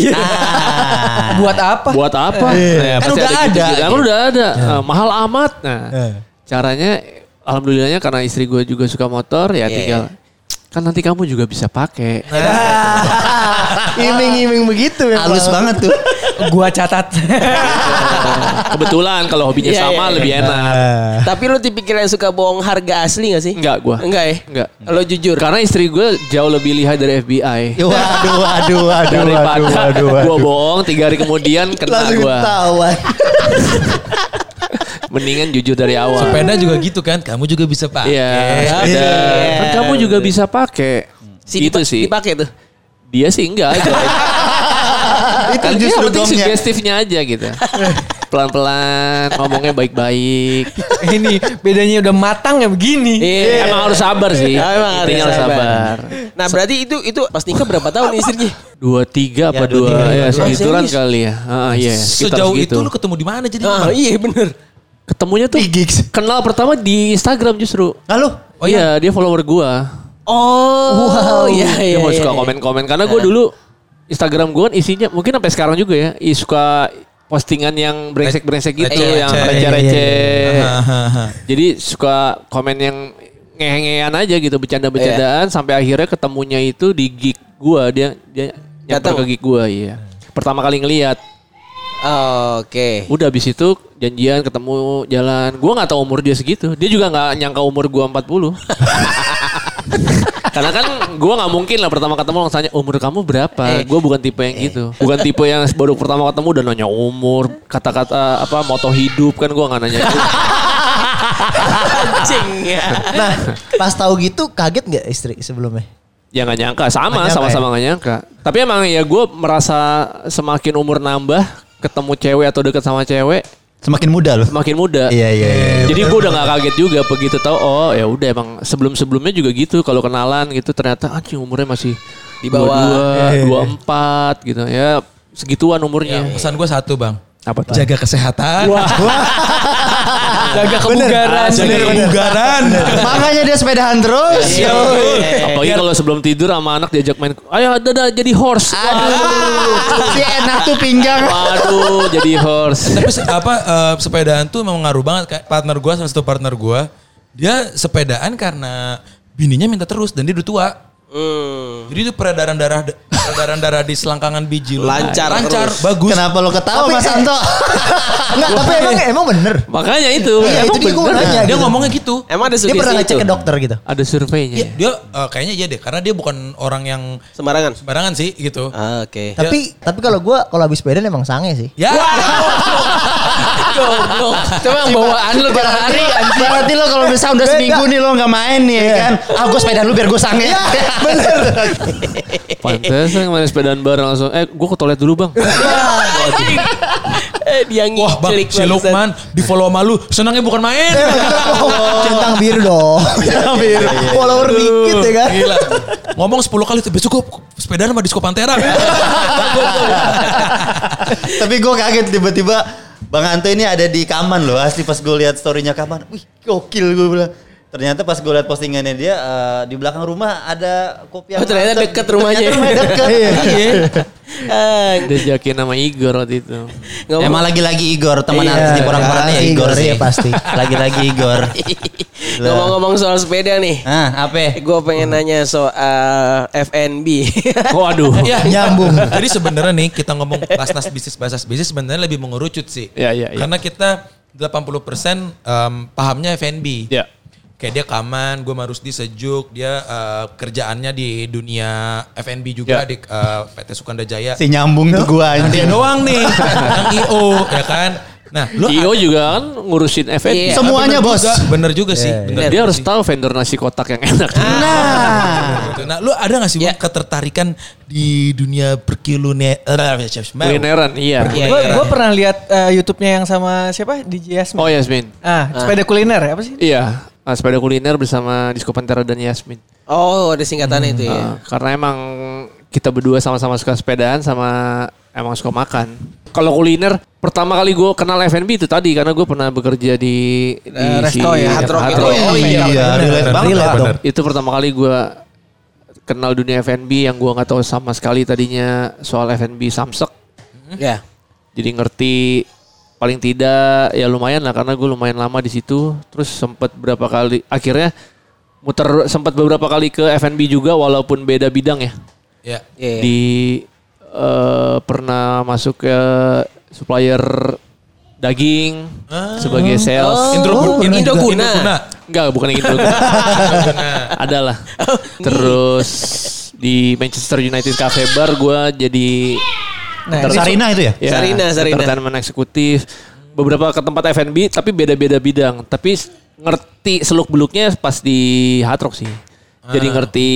S5: Buat apa?
S1: Buat apa? Nah,
S4: Kan
S1: pasti
S4: udah ada, gitu.
S1: Kan udah ada. Nah, mahal amat. Nah,
S6: Eh.
S1: caranya alhamdulillahnya karena istri gue juga suka motor ya
S2: Iya.
S1: tinggal kan nanti kamu juga bisa pakai.
S6: Iming-iming begitu ya.
S4: Halus banget tuh.
S5: Gua catat.
S1: Kebetulan kalau hobinya
S2: Iya,
S1: sama
S2: iya,
S1: lebih enak.
S2: Tapi lu tipikal yang suka bohong harga asli gak sih?
S1: Enggak gua.
S2: Enggak ya?
S1: Enggak.
S2: Lo jujur.
S1: Karena istri gue jauh lebih lihai dari FBI.
S4: Waduh, waduh, waduh,
S1: Daripada
S4: waduh, waduh, waduh.
S1: bohong tiga hari kemudian kena
S4: Langsung
S1: gue.
S4: ketahuan.
S1: Mendingan jujur dari awal.
S3: Sepeda juga gitu kan, kamu juga bisa pakai.
S1: Iya.
S2: Iya.
S1: ada. Kan kamu juga bisa pakai.
S2: Si
S1: gitu
S2: dipa-
S1: sih.
S2: Dipakai tuh.
S1: Dia sih enggak.
S4: Itu
S1: kan
S4: justru
S1: penting
S4: gongnya.
S1: sugestifnya aja gitu. Pelan-pelan, ngomongnya baik-baik.
S5: Ini bedanya udah matang ya begini.
S2: Iya.
S1: Emang harus sabar sih.
S2: Ah, emang harus sabar.
S1: sabar.
S2: Nah berarti itu itu pas nikah berapa tahun istrinya?
S1: Dua tiga apa
S4: Ya, dua
S1: ya segituan kali ya. Ah, iya. sekitar
S3: Sejauh itu lu ketemu di mana jadi?
S2: Ah iya bener.
S1: ketemunya tuh kenal pertama di Instagram justru.
S4: Lalu?
S1: Oh iya, dia follower gua.
S2: Oh wow. Iya iya.
S1: dia mau
S2: iya,
S1: suka
S2: iya.
S1: komen-komen karena gue dulu Instagram gue kan isinya mungkin sampai sekarang juga ya, i- suka postingan yang brengsek-brengsek gitu,
S3: Receh-receh.
S1: yang
S3: Iya,
S1: receh-receh.
S3: Hahaha.
S1: Jadi suka komen yang ngehe-ngehean aja gitu, bercanda-bercandaan sampai akhirnya ketemunya itu di gig gua, dia dia nyamper ke gig gua, iya. Pertama kali ngelihat,
S2: Oh, Oke.
S1: udah habis itu janjian ketemu jalan. Gua nggak tahu umur dia segitu. Dia juga nggak nyangka umur gua 40. Karena kan gua nggak mungkin lah pertama ketemu langsung tanya umur kamu berapa.
S2: Eh.
S1: Gua bukan tipe yang gitu. Bukan tipe yang baru pertama ketemu udah nanya umur, kata-kata apa moto hidup kan gua nggak nanya. itu.
S2: Anjing ya.
S6: Nah, pas tahu gitu kaget nggak istri sebelumnya?
S1: ya nggak nyangka, sama sama-sama nggak nyangka. Tapi emang ya gua merasa semakin umur nambah, ketemu cewek atau deket sama cewek
S4: Semakin muda loh.
S1: semakin muda.
S4: Iya, iya, iya.
S1: Jadi gue udah gak kaget juga begitu tahu oh ya udah emang sebelum sebelumnya juga gitu kalau kenalan gitu ternyata anjing umurnya masih
S2: Di bawah.
S1: dua empat gitu ya segituan umurnya.
S3: Pesan gue satu bang.
S1: Apa tuh?
S3: Jaga kesehatan.
S5: Jaga kebugaran.
S3: Jaga kebugaran.
S6: Makanya dia sepedahan terus.
S1: Iya. Apalagi kalau sebelum tidur sama anak diajak main, ayo ada ada jadi horse.
S6: Aduh, si enak tuh pinggang.
S1: Waduh, jadi horse.
S3: Tapi apa eh, sepedaan tuh memang ngaruh banget kayak partner gue salah satu partner gue dia sepedaan karena bininya minta terus dan dia udah tua.
S2: Hmm.
S3: Jadi itu peredaran darah peredaran darah di selangkangan biji lu
S2: Lancar
S3: lancar,
S2: terus.
S3: bagus.
S4: Kenapa lo ketawa Mas Anto?
S6: Enggak, tapi emang emang bener.
S1: Makanya itu.
S6: Iya,
S1: emang
S6: itu dia
S1: bener.
S6: nanya.
S3: Dia
S6: gitu.
S3: ngomongnya gitu.
S2: Emang ada
S6: Dia
S2: sugesti
S6: pernah ngecek ke dokter gitu.
S1: Ada surveinya.
S3: Iya, dia eh, kayaknya iya deh karena dia bukan orang yang
S2: Sembarangan.
S3: sembarangan sih gitu.
S2: Ah, Oke.
S6: Tapi tapi kalau gua kalau habis sepeda emang sange sih.
S3: Ya.
S2: Goblok.
S5: Coba yang bawaan lu tiap hari anjing.
S6: Berarti lo kalau misalnya udah seminggu nih lo nggak main nih ya kan. Ah gue sepeda lu biar gue sange. Bener.
S1: Pantesan main sepedaan bareng langsung. Eh, gue ke toilet dulu bang.
S2: Eh dia
S3: Wah bang, si Lukman di follow sama lu, senangnya bukan main.
S6: Centang biru dong. Centang biru. Follower dikit ya kan.
S3: Gila. Ngomong 10 kali, besok gue sepedaan sama Disco Pantera.
S4: Tapi gue kaget tiba-tiba Bang Anto ini ada di Kaman loh. Asli pas gue lihat storynya Kaman. Wih gokil gue bilang. Ternyata pas gue lihat postingannya dia eh, di belakang rumah ada kopi
S2: Oh, ternyata
S4: mantep.
S2: deket rumahnya.
S4: Ternyata rumahnya deket. Iya.
S2: Ah,
S1: Diajakin sama Igor waktu itu.
S2: ngomong-
S4: Emang lagi-lagi Igor teman
S6: Iya,
S4: artis di koran-koran ya Igor
S6: Igor,
S4: sih.
S6: iya, pasti.
S4: Lagi-lagi Igor.
S2: Ngomong-ngomong soal sepeda nih.
S4: Ah, apa?
S2: Gue pengen nanya soal FNB.
S1: Oh aduh.
S3: Ya,
S6: Nyambung.
S3: Jadi sebenarnya nih kita ngomong basnas bisnis basnas bisnis sebenarnya lebih mengerucut sih.
S1: Iya, iya, iya.
S3: Karena kita 80% em, pahamnya F&B.
S1: Ya.
S3: Kayak dia kaman, gue harus di sejuk, dia eh, kerjaannya di dunia F&B juga
S1: Ya.
S3: di eh, PT Sukanda Jaya.
S4: Si nyambung tuh gua
S3: Nah, dia
S4: anjing.
S3: doang nih, yang IO ya kan. Nah, lu
S1: Io juga kan ngurusin FNB.
S2: Iya.
S4: Semuanya
S3: bener
S4: bos.
S3: juga, bener juga sih. bener
S1: Dia
S3: juga
S1: harus
S3: sih.
S1: tahu vendor nasi kotak yang enak.
S6: Nah.
S3: Gitu. Nah, lu ada gak sih
S2: Ya.
S3: ketertarikan di dunia perkilune
S1: Kulineran, iya.
S2: Iya,
S5: Gue
S2: iya.
S5: gue pernah lihat eh, YouTube-nya yang sama siapa? DJ Yasmin.
S1: Oh Yasmin.
S5: Ah, sepeda kuliner ya apa sih?
S1: Iya. Ah, sepeda kuliner bersama Disco Pantera dan Yasmin.
S2: Oh, ada singkatannya itu ya.
S1: Ah, karena emang kita berdua sama-sama suka sepedaan sama emang suka makan. Kalau kuliner pertama kali gue kenal F&B itu tadi karena gue pernah bekerja di, di
S5: Eh, resto ya,
S2: Hard Rock
S1: Hard
S2: itu
S1: Rock.
S2: ya. Oh iya.
S4: Iya. Relate
S6: dong.
S1: Itu pertama kali gue kenal dunia F&B yang gue nggak tahu sama sekali tadinya soal F&B Samsek.
S2: Ya.
S1: Jadi ngerti paling tidak ya lumayan lah karena gue lumayan lama di situ. Terus sempat berapa kali akhirnya muter sempat beberapa kali ke F&B juga walaupun beda bidang ya.
S3: Ya.
S2: Iya.
S1: Di eh, pernah masuk ke supplier daging sebagai sales.
S3: Indro,
S2: Oh,
S3: ini
S2: Indoguna.
S1: Enggak, bukan yang itu. Ada lah. Terus di Manchester United Cafe Bar gue jadi
S5: Nah, ini
S6: Sarina itu ya?
S1: ya,
S2: Sarina, Sarina.
S1: entertainment eksekutif. Beberapa ke tempat F&B tapi beda-beda bidang. Tapi ngerti seluk beluknya pas di Hard Rock sih. Jadi ngerti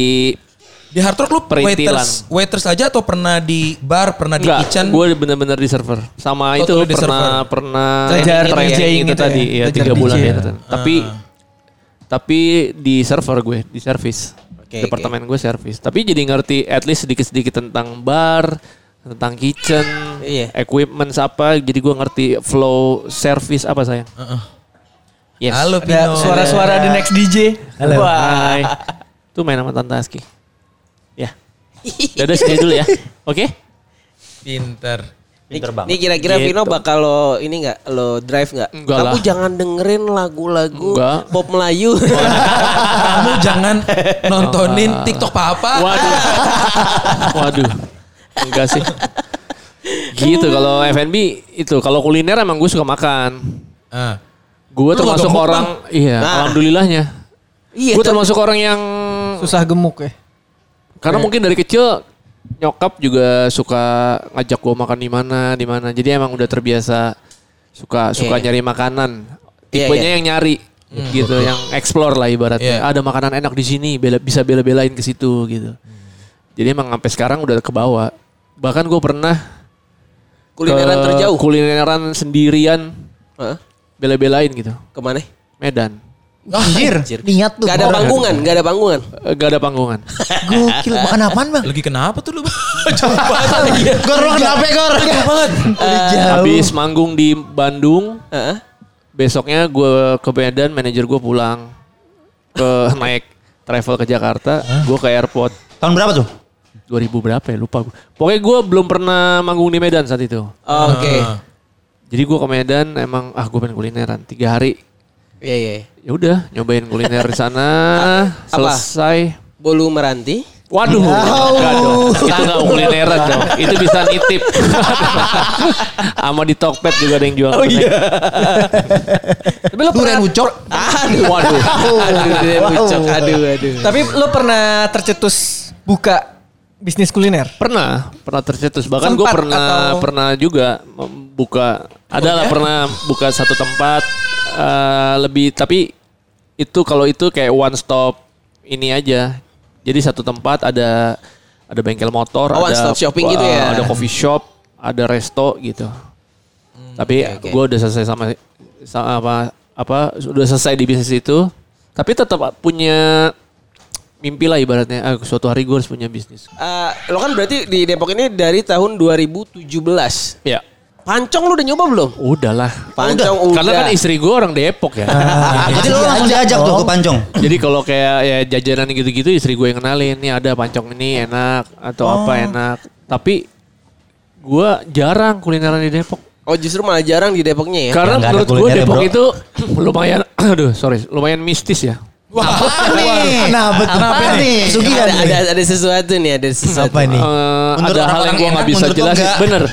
S3: Di Hard Rock lu
S1: Perintilan.
S3: waiters, waiters aja atau pernah di bar, pernah di
S1: Enggak,
S3: kitchen?
S1: gue bener-bener di server. Sama
S3: Oh,
S1: itu pernah
S3: server.
S1: pernah
S5: Belajar
S1: training
S5: DJing
S1: itu
S5: gitu
S1: tadi,
S5: ya?
S1: ya
S5: Belajar
S1: tiga bulan ya.
S5: ya?
S1: Tapi tapi di server gue, di service.
S2: Oke,
S1: Departemen gue service. Tapi jadi ngerti at least sedikit-sedikit tentang bar, tentang kitchen,
S2: Iya.
S1: equipment apa. Jadi gue ngerti flow service apa sayang. Yes.
S3: Halo Pino.
S5: Ada suara-suara the next DJ.
S6: Halo.
S1: Hai. Tuh main sama Tante Aski. Ya. Dadah sini dulu ya. Oke?
S3: Pinter.
S4: Pinter banget.
S2: Nih kira-kira
S1: Gitu.
S2: Vino bakal lo ini nggak lo drive nggak?
S1: Enggak
S2: Kamu
S1: lah.
S2: jangan dengerin lagu-lagu
S1: Enggak.
S2: pop Melayu.
S3: Kamu jangan nontonin TikTok papa.
S1: Waduh. Waduh. Enggak sih. Gitu kalau F&B itu kalau kuliner emang gue suka makan.
S3: Ah.
S1: Gue termasuk orang iya,
S2: Nah.
S1: alhamdulillahnya.
S2: iya.
S1: gue
S2: tuh.
S1: termasuk orang yang
S5: Susah gemuk ya.
S1: karena mungkin dari kecil nyokap juga suka ngajak gue makan di mana di mana. Jadi emang udah terbiasa suka suka
S2: Iya.
S1: nyari makanan.
S2: Iya,
S1: Tipenya
S2: iya.
S1: yang nyari gitu, yang explore lah ibaratnya.
S3: Iya.
S1: Ada makanan enak di sini, bela, bisa bela-belain ke situ gitu. Jadi emang sampai sekarang udah kebawa. Bahkan gue pernah
S2: kulineran
S1: ke
S2: terjauh.
S1: Kulineran sendirian
S2: Hah?
S1: bela-belain gitu.
S2: Ke mana?
S1: Medan.
S6: Anjir, niat lu.
S2: Gak ada panggungan, gak ada panggungan.
S1: Eh, Gak ada panggungan.
S6: Gokil, makan apaan bang?
S3: Lagi kenapa tuh lu? Jauh banget.
S6: Gor, lu kenapa Gor?
S3: Jauh banget.
S1: Habis manggung di Bandung,
S2: Heeh.
S1: besoknya gue ke Medan, manajer gue pulang ke naik travel ke Jakarta, gue ke airport
S6: Tahun berapa tuh?
S1: 2000 berapa ya lupa gue. Pokoknya gue belum pernah manggung di Medan saat itu.
S2: Oke.
S1: Jadi gue ke Medan emang ah gue pengen kulineran tiga hari.
S2: Iya iya.
S1: Ya udah nyobain kuliner di sana
S2: Apa?
S1: selesai.
S2: Bolu meranti.
S1: Waduh, enggak dong. Itu enggak kulineran dong. Itu bisa nitip. Sama di Tokped juga ada yang jual. Oh iya.
S5: Tapi lo pernah,
S6: ucok.
S2: Aduh.
S1: Waduh.
S2: Aduh, dia bucok. Aduh, aduh.
S5: tapi lo pernah tercetus buka bisnis kuliner?
S1: Pernah, pernah tercetus. Bahkan gue pernah
S5: atau-
S1: pernah juga buka. Adalah pernah buka satu tempat eh, lebih tapi itu kalau itu kayak one stop ini aja. Jadi satu tempat ada ada bengkel motor,
S2: Oh, one
S1: ada
S2: stop shopping gitu ya?
S1: Ada coffee shop, ada resto gitu. tapi
S2: oke, oke.
S1: gue udah selesai sama sama apa apa udah selesai di bisnis itu. Tapi tetap punya mimpi lah ibaratnya. Ah, suatu hari gue harus punya bisnis.
S2: Eh, lo kan berarti di Depok ini dari tahun 2017.
S1: Ya.
S2: Pancong lu udah nyoba belum?
S1: Udahlah.
S2: Pancong udah.
S1: Karena kan istri gue orang Depok ya.
S6: Jadi lu langsung diajak tuh ke Pancong.
S1: Jadi kalau kayak ya jajanan gitu-gitu istri gue yang kenalin nih ada pancong ini enak atau apa enak. Tapi gue jarang kulineran di Depok.
S2: Oh justru malah jarang di Depoknya ya?
S1: Karena
S6: nggak ada
S1: menurut gue Depok
S6: bro.
S1: itu lumayan, aduh sorry, lumayan mistis ya.
S6: Apa nih? Kenapa tuh? Apa nih? Pesugihan
S2: ada,
S6: nih.
S2: ada, ada sesuatu nih, ada sesuatu.
S6: Apa nih? Menurut
S1: ada hal yang gue nggak
S6: enak,
S1: bisa jelasin.
S6: nggak?
S1: Bener.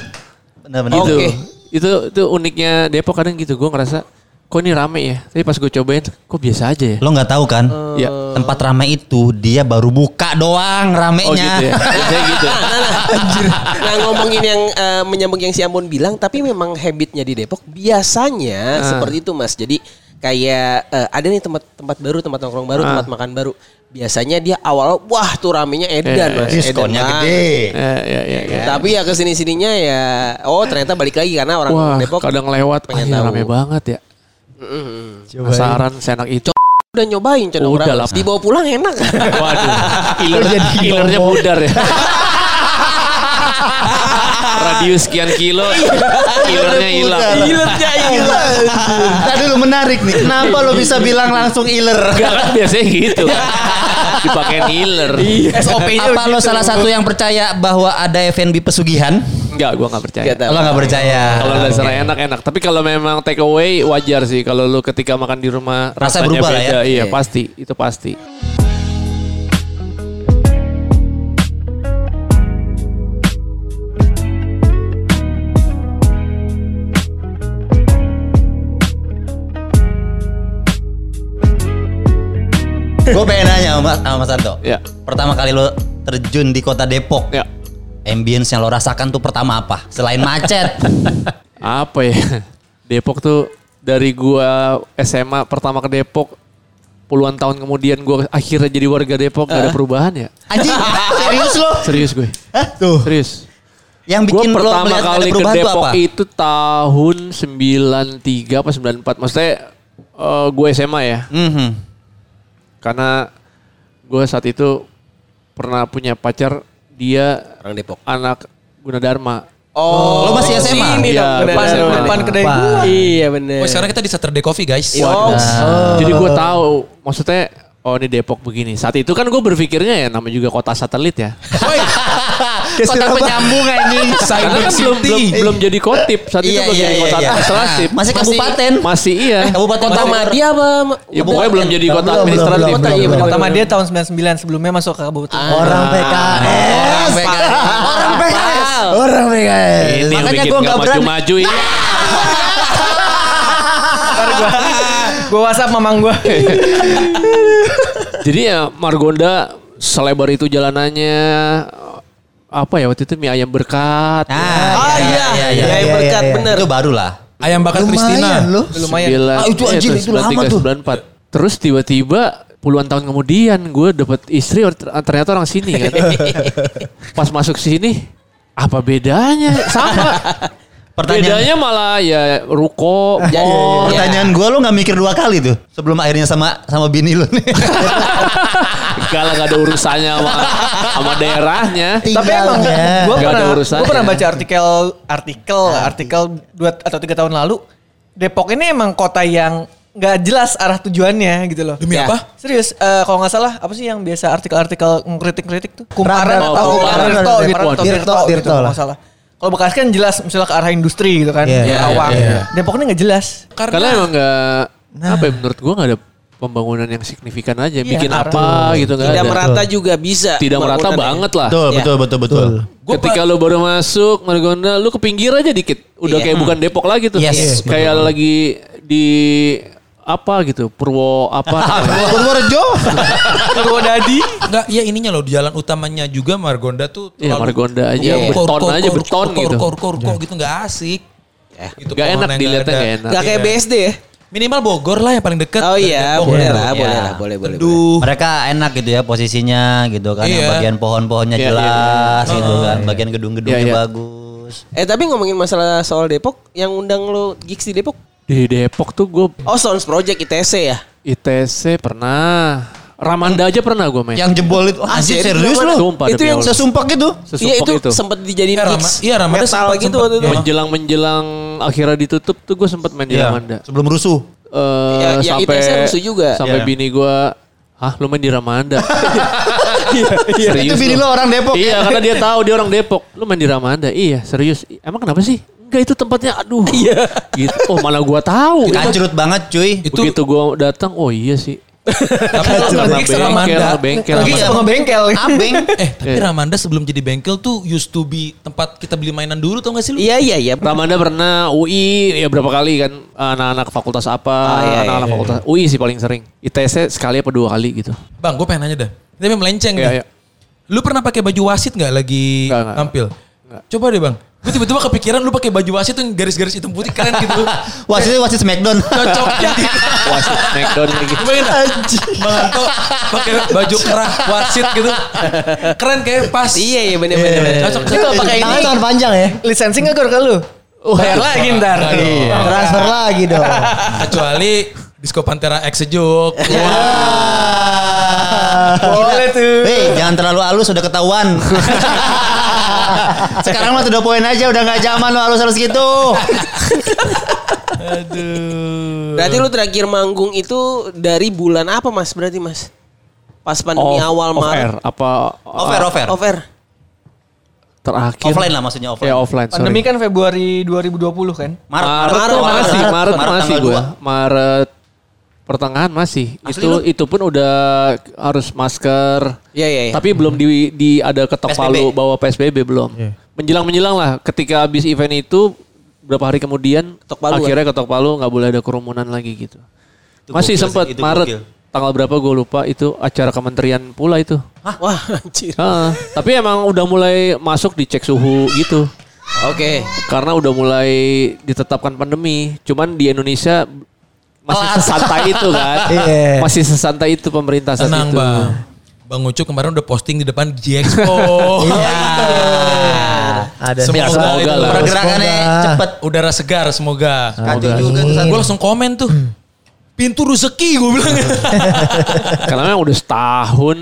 S6: Benar-benar.
S1: Itu,
S2: Oke.
S1: itu itu uniknya Depok kadang gitu. Gue ngerasa kok ini rame ya. Tapi pas gue cobain, kok biasa aja ya.
S6: Lo nggak tahu kan?
S1: Ya.
S6: Tempat ramai itu dia baru buka doang ramenya.
S1: Oh gitu ya. Biasanya gitu.
S2: Nah ngomongin yang eh, menyambung yang si Ambon bilang, tapi memang habitnya di Depok biasanya
S1: Ah.
S2: seperti itu mas. Jadi kayak eh, ada nih tempat tempat baru, tempat nongkrong baru,
S1: Ah.
S2: tempat makan baru. Biasanya dia awal wah tuh ramenya edan
S1: Eh,
S2: mas,
S6: Diskonnya
S2: edan
S6: gede.
S1: Ya, ya, ya, ya.
S2: Tapi ya ke sini sininya ya, oh ternyata balik lagi karena orang
S1: Wah,
S2: Depok
S1: kadang lewat,
S2: pengen
S1: ah, ya,
S2: tahu.
S1: rame banget ya.
S2: Mm-mm.
S1: Penasaran senak itu.
S2: udah nyobain condong
S1: Udah lah.
S2: Dibawa pulang enak.
S1: Waduh, iler, ilernya pudar ya. Radius sekian kilo, ilernya hilang.
S2: Ilernya hilang.
S6: Tadi dulu menarik nih. Kenapa lo bisa bilang langsung iler?
S1: Enggak kan biasanya gitu. Dipakai iler.
S2: SOP-nya
S6: Apa lo salah satu yang percaya bahwa ada FNB pesugihan?
S1: Enggak, gua nggak percaya.
S2: Tahu.
S6: Lo nggak percaya.
S1: Kalau dasarnya enak-enak. Tapi kalau memang take away wajar sih. Kalau lu ketika makan di rumah
S6: Rasa
S1: rasanya
S6: berubah lah
S1: beda.
S6: ya?
S1: Iya,
S2: Iya.
S1: pasti. Itu pasti.
S4: Gue pengen nanya sama, sama Mas Anto.
S1: Ya.
S4: Pertama kali lo terjun di kota Depok.
S1: Ya.
S4: Ambience yang lo rasakan tuh pertama apa? Selain macet.
S1: Apa ya? Depok tuh dari gua SMA pertama ke Depok puluhan tahun kemudian gua akhirnya jadi warga Depok gak ada perubahan ya?
S4: Anjing, serius lo?
S1: Serius gue.
S4: Hah? Tuh.
S1: Serius.
S4: Yang bikin lo
S1: pertama
S4: ada
S1: kali ke Depok
S4: apa?
S1: itu tahun 93 apa 94. Maksudnya eh, gue SMA ya.
S4: Mhm.
S1: Karena gue saat itu pernah punya pacar dia
S2: Orang Depok.
S1: anak Gunadarma.
S2: Oh,
S4: Lo masih SMA?
S2: Ini
S1: Iya,
S2: dong,
S1: depan-
S2: bener,
S5: depan kedai gua.
S2: Iya bener.
S3: Oh sekarang kita di Saturday Coffee guys.
S2: Yo.
S1: Jadi gue tahu maksudnya oh ini Depok begini. Saat itu kan gue berpikirnya ya namanya juga kota satelit ya.
S6: Kota penyambung anjing.
S1: Karena kan belum, belum belum jadi kotip saat itu
S4: Iya,
S1: belum
S4: iya,
S1: jadi
S4: iya,
S1: kota
S4: iya.
S1: administratif.
S4: Masih kabupaten.
S1: Masih iya.
S4: Kabupaten
S2: Kota. Madya apa?
S1: Ya pokoknya belum jadi kota administratif.
S2: Kota,
S6: belum,
S2: iya,
S6: belum.
S2: bener.
S5: Pertama dia tahun 99 sebelumnya masuk ke kabupaten.
S6: Orang PKS.
S4: Orang PKS.
S6: Orang PKS. Orang PKS.
S1: Ini yang
S4: Makanya
S1: bikin
S4: gua
S1: gak
S4: berani.
S1: maju-maju ini.
S5: Ntar gua, gua WhatsApp mamang gua.
S1: Jadi ya Margonda selebar itu jalanannya apa ya waktu itu mie ayam berkat.
S4: Ah,
S2: Ah iya, iya,
S6: iya,
S2: iya,
S6: iya,
S2: berkat
S6: iya.
S2: bener.
S4: Itu baru lah.
S3: Ayam bakar Kristina.
S6: Lumayan lo.
S5: Lumayan.
S6: Ah, itu
S1: eh,
S6: anjing, itu lama
S1: 93,
S6: tuh.
S1: 94. Terus tiba-tiba puluhan tahun kemudian gue dapet istri ter- ternyata orang sini kan. Pas masuk sini apa bedanya? Sama.
S4: Pertanyaan-
S1: Bedanya malah ya ruko,
S2: Ya, ya,
S1: mall.
S2: ya.
S4: Pertanyaan gue lo gak mikir dua kali tuh sebelum akhirnya sama sama bini lo nih.
S1: Enggak lah gak ada urusannya sama, sama daerahnya.
S5: Tapi emang
S6: Tinggalnya.
S5: gue
S1: Nggak ada
S5: pernah,
S1: urusannya.
S5: gua pernah baca artikel artikel artikel dua atau tiga tahun lalu Depok ini emang kota yang nggak jelas arah tujuannya gitu loh.
S3: Demi
S2: Ya.
S3: apa?
S5: Serius, eh, kalau nggak salah apa sih yang biasa artikel-artikel ngkritik-kritik tuh? Kumparan atau
S1: oh,
S5: Kumparan,
S6: Radar,
S5: Tirto,
S6: Radar,
S5: Kumparan atau
S6: Tirto,
S5: Tirto,
S6: Tirto
S5: gitu,
S6: lah.
S5: kalau nggak salah. Kalau Bekasi kan jelas misalnya ke arah industri gitu kan,
S6: Iya,
S5: ke
S6: iya,
S5: Awang.
S3: iya, iya.
S5: Depok ini nggak jelas.
S1: Karena emang gak, apa ya menurut gue gak ada pembangunan yang signifikan aja.
S5: Iya,
S1: Bikin
S5: arah-
S1: apa gitu gak
S2: Tidak
S1: ada.
S2: merata juga bisa.
S1: Tidak merata banget lah.
S4: betul,
S2: Ya.
S4: betul, betul, betul.
S3: Gua
S1: Ketika lo baru masuk Margonda, lu ke pinggir aja dikit. Udah
S2: Iya.
S1: kayak bukan Depok lagi tuh.
S4: Yes,
S1: kayak lagi di apa gitu, Purwo apa.
S6: Purworejo.
S5: Purwodadi.
S3: Enggak, ya ininya loh di jalan utamanya juga Margonda tuh
S1: Iya, Margonda aja,
S3: Iya,
S1: beton
S3: kor- kor-
S1: aja, beton
S3: kor-
S1: gitu.
S3: Kor kor kor gitu nggak asik. Gitu,
S1: Gak enak dilihatnya
S3: nggak
S1: gak
S3: ada.
S1: enak.
S2: Gak kayak
S3: Iya.
S2: BSD ya?
S3: Minimal Bogor lah yang paling dekat.
S2: Oh iya,
S3: Depok.
S2: boleh
S3: Iya.
S2: lah, boleh
S4: Iya.
S2: lah, boleh, boleh. boleh.
S4: Mereka enak gitu ya posisinya gitu kan.
S3: Iya.
S4: bagian pohon-pohonnya
S1: Iya, iya,
S4: jelas gitu kan. Bagian gedung-gedungnya
S1: Iya, iya.
S4: bagus.
S2: Eh tapi ngomongin masalah soal Depok, yang undang lo gigs di Depok?
S1: Di Depok tuh gue
S2: Oh Sounds Project ITC ya?
S1: ITC pernah. Ramanda aja pernah gue main.
S4: Yang jebol itu
S2: Ah,
S4: anjir
S2: serius?
S4: lu.
S1: Sumpah,
S2: Itu yang
S1: Allah.
S4: Sesumpak gitu.
S1: Sesumpah
S2: Iya itu
S1: itu.
S2: sempat dijadiin
S3: Iya, Rama- iya,
S2: metal
S3: sempat-
S2: gitu
S3: sempat.
S2: waktu itu.
S3: Iya.
S1: menjelang menjelang akhirnya ditutup tuh gue sempat main di
S4: Iya.
S1: Ramanda.
S4: Sebelum rusuh.
S1: Eh,
S2: Ya,
S1: sampai
S2: ITC rusuh juga.
S1: sampai
S4: Iya.
S1: bini gue Hah lu main di Ramanda? serius
S6: Itu bini lo orang Depok.
S1: Iya karena dia tahu dia orang Depok. Lu main di Ramanda? Iya serius. Emang kenapa sih? Enggak itu tempatnya aduh. Iya. gitu. Oh mana gua tahu.
S4: Ancurut banget cuy.
S3: Itu
S1: Begitu gua datang oh iya sih.
S3: Tapi
S1: Karena
S3: gigs Ramanda.
S1: bengkel, bengkel.
S5: Lagi sama ngebengkel.
S4: Abeng.
S3: Eh, tapi Ramanda sebelum jadi bengkel tuh used to be tempat kita beli mainan dulu tau gak sih lu?
S2: Iya iya iya.
S1: Ramanda pernah UI ya berapa kali kan anak-anak fakultas apa
S2: Ah, iya,
S1: anak-anak
S2: iya,
S1: fakultas UI sih paling sering ITC sekali apa dua kali gitu
S3: Bang, gue pengen nanya dah. Tapi melenceng
S1: Iya,
S3: nih.
S1: iya.
S3: Lu pernah pakai baju wasit nggak lagi tampil? Coba deh bang. Gue tiba-tiba kepikiran lu pakai baju wasit tuh yang garis-garis hitam putih keren gitu.
S4: Wasit wasit Smackdown.
S3: Cocok jadi.
S1: wasit Smackdown lagi
S3: Bayangin Bang Anto pakai baju kerah wasit gitu. Keren kayak pas.
S2: Iya iya bener bener. bener.
S3: Cocok.
S5: Tapi kalau pakai ini
S6: tangan panjang ya.
S5: licensing nggak ke lu? Bayar lagi ntar.
S3: Iya.
S6: Transfer lagi dong.
S3: Kecuali Disco Pantera X sejuk.
S5: Boleh tuh.
S4: Hei, jangan terlalu halus udah ketahuan. Sekarang mah udah poin aja udah nggak zaman lo halus-halus gitu.
S2: Berarti lu terakhir manggung itu dari bulan apa mas? Berarti mas? Pas pandemi
S1: Off-
S2: awal
S1: off air
S2: Maret.
S1: apa
S4: Over, over.
S2: Over.
S1: terakhir
S4: Offline lah maksudnya offline.
S1: ya offline sorry.
S5: Pandemi kan Februari 2020 kan?
S4: Maret,
S1: Maret,
S4: Maret,
S1: tuh
S4: Maret,
S1: masih,
S4: Maret,
S1: Maret,
S4: Maret
S1: masih
S4: tanggal
S1: gue.
S4: dua.
S1: Maret pertengahan masih.
S4: Asli
S1: itu
S4: lu?
S1: itu pun udah harus masker.
S2: Iya iya. iya.
S1: Tapi belum di, di ada ketok
S4: PSBB.
S1: palu bawa PSBB belum. Menjelang menjelang lah. Ketika habis event itu berapa hari kemudian
S2: Ketok palu,
S1: akhirnya ketok palu nggak boleh ada kerumunan lagi gitu.
S4: Itu
S1: masih
S4: gokil
S1: sempat Maret.
S4: gokil.
S1: tanggal berapa gue lupa itu acara kementerian pula itu.
S2: Wah anjir.
S1: Ah, tapi emang udah mulai masuk dicek suhu gitu.
S2: Oke.
S1: Karena udah mulai ditetapkan pandemi. Cuman di Indonesia masih sesantai itu kan.
S6: Iya.
S1: Masih sesantai itu pemerintah saat
S3: Tenang
S1: itu.
S3: bang. Bang Ucup kemarin udah posting di depan G-Expo.
S6: Ada
S3: Semoga,
S1: semoga
S3: itu
S1: lah.
S4: Pergerakannya
S6: Semoga.
S4: cepet.
S3: udara segar semoga.
S4: Kacau juga tuh
S3: Gue langsung komen tuh. Pintu rezeki gue bilang.
S1: Karena memang udah setahun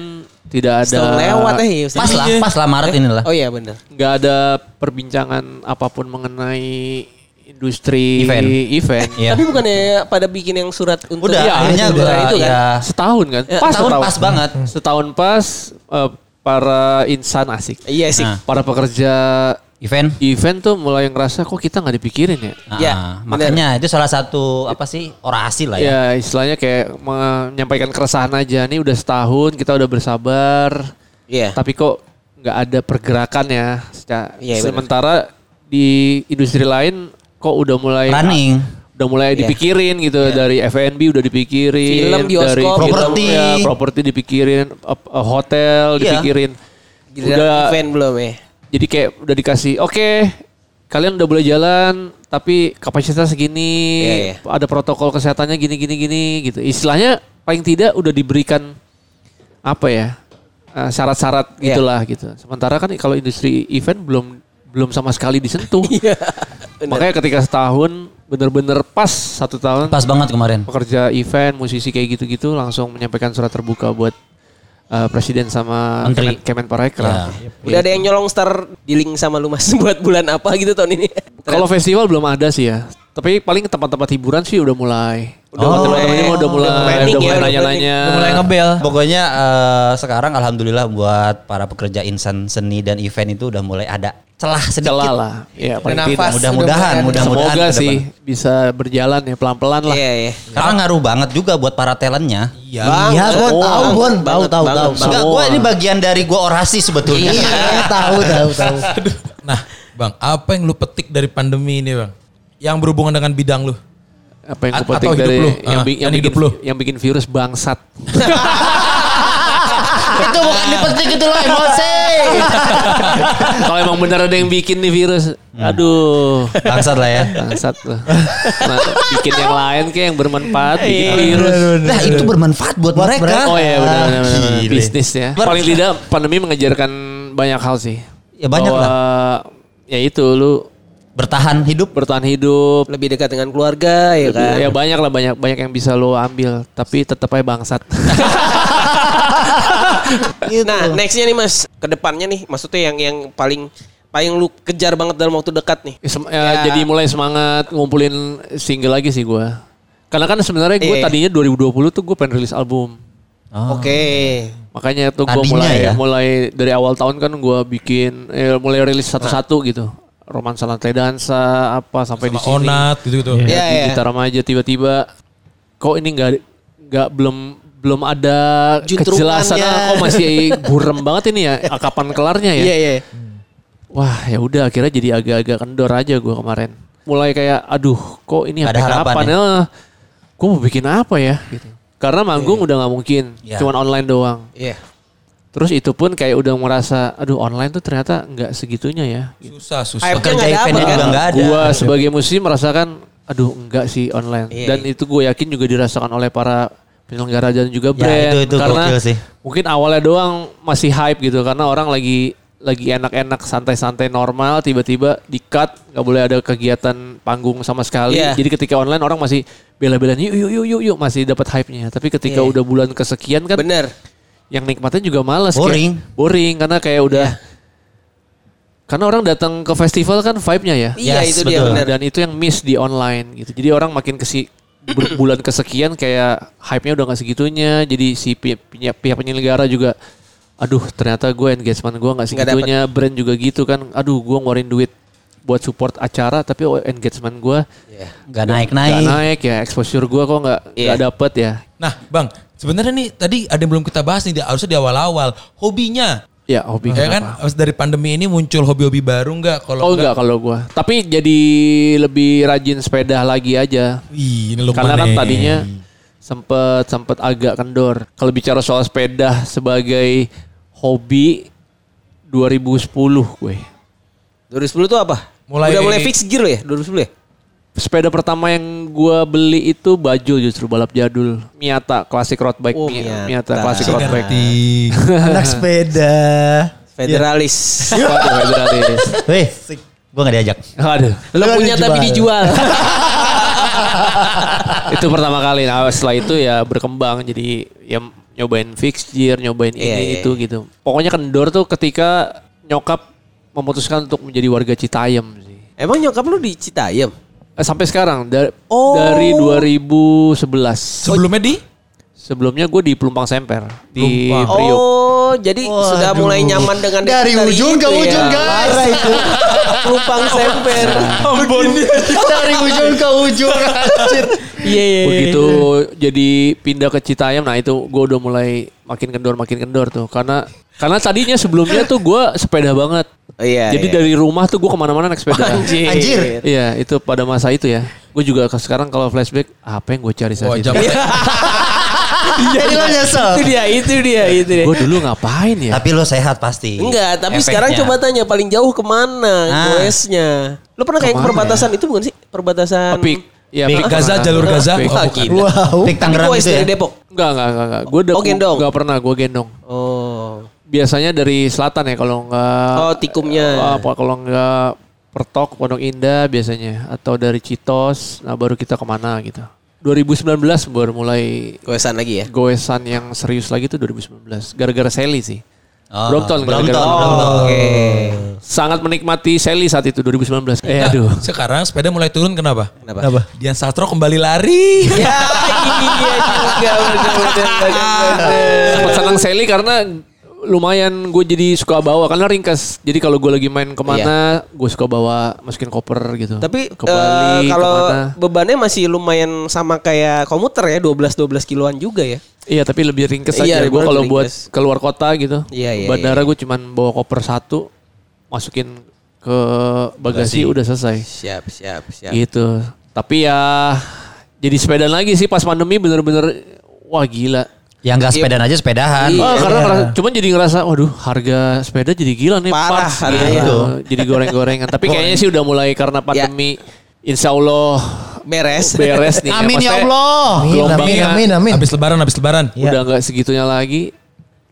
S1: tidak ada
S2: Setahun lewat eh. ya,
S4: Pas lah, pas lah Maret ini lah.
S2: Oh iya benar.
S1: nggak ada perbincangan apa pun mengenai industri
S4: Event.
S1: event.
S4: Iya.
S2: Tapi bukannya pada bikin yang surat untuk
S4: Udah,
S1: Iya,
S4: akhirnya
S2: itu
S4: gue
S2: kan?
S4: ya.
S1: Setahun kan?
S2: Ya,
S1: pas
S4: tahun
S1: setahun.
S4: pas banget.
S1: Setahun pas eh, para insan asik.
S2: Iya sih.
S4: Nah.
S1: Para pekerja
S4: Event.
S1: event tuh mulai ngerasa kok kita nggak dipikirin ya.
S2: Ya,
S4: Ah, makanya itu salah satu apa sih orasi lah ya.
S1: Ya istilahnya kayak menyampaikan keresahan aja. Nih udah setahun kita udah bersabar.
S2: Iya.
S1: Tapi kok nggak ada pergerakan ya.
S2: Iya.
S1: Sementara di industri lain kok udah mulai
S4: Running.
S1: udah mulai
S2: Iya.
S1: dipikirin gitu dari F&B udah dipikirin
S2: Film, bioskop,
S1: dari
S4: Properti.
S1: ya, properti dipikirin uh, hotel
S4: Iya.
S1: dipikirin
S2: Giliran
S1: udah
S2: event belum ya?
S1: jadi kayak udah dikasih oke kalian udah boleh jalan tapi kapasitas segini
S2: Iya, iya.
S1: ada protokol kesehatannya gini gini gini gitu istilahnya paling tidak udah diberikan apa ya eh, syarat-syarat
S2: Iya.
S1: gitulah gitu sementara kan kalau industri event belum belum sama sekali disentuh
S2: Iya.
S1: makanya ketika setahun bener-bener pas satu tahun
S4: Pas banget kemarin.
S1: pekerja event musisi kayak gitu-gitu langsung menyampaikan surat terbuka buat eh, presiden sama
S4: Menteri.
S1: Kemen, Kemenparekraf.
S4: Ya.
S2: Udah ada yang nyolong star di link sama lu mas buat bulan apa gitu tahun ini?
S1: Kalau festival belum ada sih ya. Tapi paling tempat-tempat hiburan sih udah mulai. Udah
S2: Oh,
S1: teman-temannya mah udah mulai, udah
S2: ya,
S1: mulai
S2: udah
S1: nanya-nanya.
S5: Udah mulai ngebel.
S4: Pokoknya eh, sekarang alhamdulillah buat para pekerja insan seni dan event itu udah mulai ada celah sedikit.
S1: Celah lah. Ya,
S5: nafas.
S4: Mudah-mudahan, mudah-mudahan
S1: Semoga
S4: ke
S1: sih
S4: depan.
S1: bisa berjalan ya pelan-pelan lah.
S2: Iya iya.
S4: Karena ngaruh banget juga buat para talentnya.
S3: Iya.
S6: Iya, gue
S2: Oh,
S6: tahu,
S2: banget,
S6: Bon. Tahu, tahu, tahu.
S4: Enggak, gue ini bagian dari gue orasi sebetulnya.
S6: Iya, tahu, tahu, tahu.
S3: Nah, Bang, apa yang lu petik dari pandemi ini, Bang? Yang berhubungan dengan bidang lu?
S1: Apa yang
S3: A-
S1: gue petik
S3: atau hidup
S1: dari
S3: lu.
S1: yang, bi- yang
S3: dan
S1: bikin
S3: hidup lu.
S1: yang bikin virus bangsat.
S6: itu bukan dipetik itu lo emosi.
S1: Kalau emang bener ada yang bikin nih virus, aduh.
S4: Bangsat lah ya.
S1: Bangsat tuh. Nah, bikin yang lain kayak yang bermanfaat, bikin virus.
S4: Nah itu bermanfaat buat, mereka.
S1: Oh iya benar benar. Bisnis ya. Paling tidak pandemi mengajarkan banyak hal sih.
S4: Ya, banyak
S1: Bahwa, Ya itu lu
S4: Bertahan hidup.
S1: bertahan hidup.
S2: Lebih dekat dengan keluarga ya kan.
S1: Ya banyak lah banyak banyak yang bisa lu ambil, tapi tetap aja bangsat.
S2: Nah nextnya nih mas, ke depannya nih, maksudnya yang yang paling paling lu kejar banget dalam waktu dekat nih.
S1: Ya, sem- ya, Jadi mulai semangat ngumpulin single lagi sih gua. Karena kan sebenarnya gue
S2: Iya.
S1: tadinya 2020 tuh gue pengen rilis album.
S2: Oke.
S1: Makanya tuh gue mulai
S4: ya?
S1: mulai dari awal tahun kan gue bikin eh, mulai rilis satu-satu gitu. Romansa Lantai Dansa apa sampai di
S3: Sama
S1: sini.
S3: Onat gitu-gitu.
S2: Iya,
S1: di
S2: iya.
S1: gitar remaja tiba-tiba kok ini nggak nggak belum belum ada kejelasan ah, kok masih burem banget ini ya Ah, kapan kelarnya ya
S2: Iya iya.
S1: wah ya udah akhirnya jadi agak-agak kendor aja gue kemarin mulai kayak aduh kok ini
S4: ada harapan
S1: kapan
S4: ya?
S1: ya gue mau bikin apa ya gitu karena manggung udah nggak mungkin
S4: Iya.
S1: cuman online doang
S2: Iya.
S1: Terus itu pun kayak udah merasa aduh online tuh ternyata nggak segitunya ya
S3: Susah, susah.
S4: Pekerja
S2: dapet
S4: juga nggak ada.
S1: Gua sebagai musisi merasakan aduh enggak sih online.
S2: Iya,
S1: dan
S2: iya.
S1: itu gue yakin juga dirasakan oleh para penyelenggara dan juga
S4: Ya,
S1: brand
S4: itu- itu
S1: karena
S4: sih.
S1: mungkin awalnya doang masih hype gitu karena orang lagi lagi enak-enak santai-santai normal tiba-tiba di cut nggak boleh ada kegiatan panggung sama sekali.
S2: Iya.
S1: Jadi ketika online orang masih bela-belain yuk yuk yuk yuk yuk masih dapat hype-nya. Tapi ketika
S2: Iya.
S1: udah bulan kesekian kan
S2: Bener.
S1: Yang nikmatnya juga males
S4: Boring.
S1: kayak, boring karena kayak udah karena orang datang ke festival kan vibe-nya ya
S2: Iya
S4: Yes,
S2: itu dia
S4: betul.
S2: bener.
S1: dan itu yang miss di online gitu jadi orang makin kesi bulan kesekian kayak hype-nya udah gak segitunya jadi si pi- pihak, pihak penyelenggara juga aduh ternyata gue engagement gue gak segitunya brand juga gitu kan aduh gue ngeluarin duit buat support acara tapi oh, engagement gue
S4: Gak
S1: gak
S4: naik-naik.
S1: naik ya exposure gue kok nggak
S2: Iya.
S1: nggak dapet ya
S3: Nah, Bang, sebenarnya nih tadi ada yang belum kita bahas nih, di- harusnya di awal-awal. Hobinya.
S1: ya hobi
S3: Ya kan, habis dari pandemi ini muncul hobi-hobi baru nggak? Kalau
S1: Oh enggak kalau gua. Tapi jadi lebih rajin sepeda lagi aja.
S3: Wih, ini
S1: Karena kan tadinya sempet sempet agak kendor. Kalau bicara soal sepeda sebagai hobi 2010 gue.
S2: 2010 tuh apa?
S3: Mulai-
S2: Udah mulai fix gear lo ya 2010 ya?
S1: Sepeda pertama yang gue beli itu baju justru balap jadul. Miata Classic Road Bike.
S2: Oh,
S1: Mi-
S2: Miata.
S1: Miata Classic Road Bike.
S3: Ngerti.
S6: Anak sepeda.
S2: Federalis.
S1: Waduh, federalis.
S6: Weh, gue gak diajak.
S1: Aduh.
S2: Lo
S6: Lo
S2: punya tapi
S6: dijual.
S2: dijual.
S1: itu pertama kali. Nah, setelah itu ya berkembang jadi ya nyobain fixed gear, nyobain
S2: Iya,
S1: ini
S2: iya,
S1: itu gitu. Pokoknya kendor tuh ketika nyokap memutuskan untuk menjadi warga Citayam sih.
S2: Emang nyokap lu di Citayam?
S1: Eh, sampai sekarang da-
S2: Oh.
S1: dari 2011.
S3: Sebelumnya di
S1: Sebelumnya gue di Pelumpang Semper di
S3: Pelumpang.
S1: Priok.
S2: Oh, jadi sudah
S6: Waduh.
S2: mulai nyaman dengan
S6: Dari ujung ke
S2: itu
S6: ujung,
S2: ya.
S6: guys.
S2: Parah itu. Pelumpang semper.
S6: Dari ujung ke ujung. Anjir.
S2: Iya, iya, iya.
S1: Begitu jadi pindah ke Citayam, nah itu gue udah mulai makin kendor makin kendor tuh karena karena tadinya sebelumnya tuh gue sepeda banget.
S2: Oh, iya,
S1: jadi
S2: iya.
S1: dari rumah tuh gue ke mana-mana naik sepeda.
S2: Anjir.
S6: Anjir.
S1: Iya itu pada masa itu ya. Gue juga sekarang kalau flashback apa yang gue cari saat
S3: Wah,
S1: itu.
S3: zaman-
S6: Jadi lo nyesel.
S2: Itu dia, itu dia, itu dia.
S1: Gue dulu ngapain ya?
S4: Tapi lo sehat pasti.
S2: Enggak, tapi
S4: Efeknya.
S2: sekarang coba tanya paling jauh ke mana
S4: Ah.
S2: goesnya. Lu pernah kayak perbatasan itu bukan sih? Perbatasan
S1: Pik. Ya,
S3: Pik Gaza,
S1: pernah.
S3: jalur Gaza.
S1: Pik.
S3: Oh.
S6: Wow.
S4: Pik Tangerang gitu ya.
S2: Depok.
S1: Enggak, enggak, enggak. enggak. Gue
S2: Oh, gendong.
S1: Enggak pernah gue gendong.
S2: Oh.
S1: Biasanya dari selatan ya kalau enggak.
S2: Oh, tikumnya.
S1: Apa kalau enggak Pertok, Pondok Indah biasanya. Atau dari Citos, nah baru kita ke mana gitu. 2019 baru mulai
S2: Goesan lagi ya.
S1: goesan yang serius lagi tuh 2019. Gara-gara Sally sih.
S4: Oh,
S1: Brompton,
S4: Brompton,
S1: gara-gara
S4: Brompton.
S2: Oke.
S1: Sangat menikmati Sally saat itu 2019. Eh aduh.
S3: Sekarang sepeda mulai turun kenapa?
S2: Kenapa?
S6: Kenapa?
S3: Dian Sastro kembali lari.
S2: Ya, iya juga.
S1: Sempat senang Sally karena lumayan gue jadi suka bawa karena ringkas. Jadi kalau gue lagi main ke mana, gue suka bawa masukin koper gitu.
S2: Tapi
S1: ke Bali,
S2: eh, kalau
S1: ke mana.
S2: bebannya masih lumayan sama kayak komuter ya, 12-12 kiloan juga ya.
S1: Iya tapi lebih ringkes
S2: Iya,
S1: aja. Gue kalau buat keluar kota gitu,
S2: Iya, iya,
S1: bandara gue cuman bawa koper satu, masukin ke bagasi udah selesai.
S2: Siap, siap, siap.
S1: Gitu. Tapi ya jadi sepeda lagi sih pas pandemi bener-bener wah gila.
S4: Yang nggak sepedaan aja sepedahan.
S2: Iya.
S1: Oh, karena ngerasa, cuman jadi ngerasa, waduh harga sepeda jadi gila nih.
S2: Parah
S1: parts
S2: harganya.
S1: gitu. Jadi goreng-gorengan. Tapi kayaknya sih udah mulai karena pandemi. Insya Allah
S2: Beres.
S1: beres nih.
S6: Amin ya Allah.
S5: Amin,
S1: Gelombangnya
S5: amin, amin, amin.
S3: Habis lebaran, habis lebaran.
S1: Udah nggak segitunya lagi.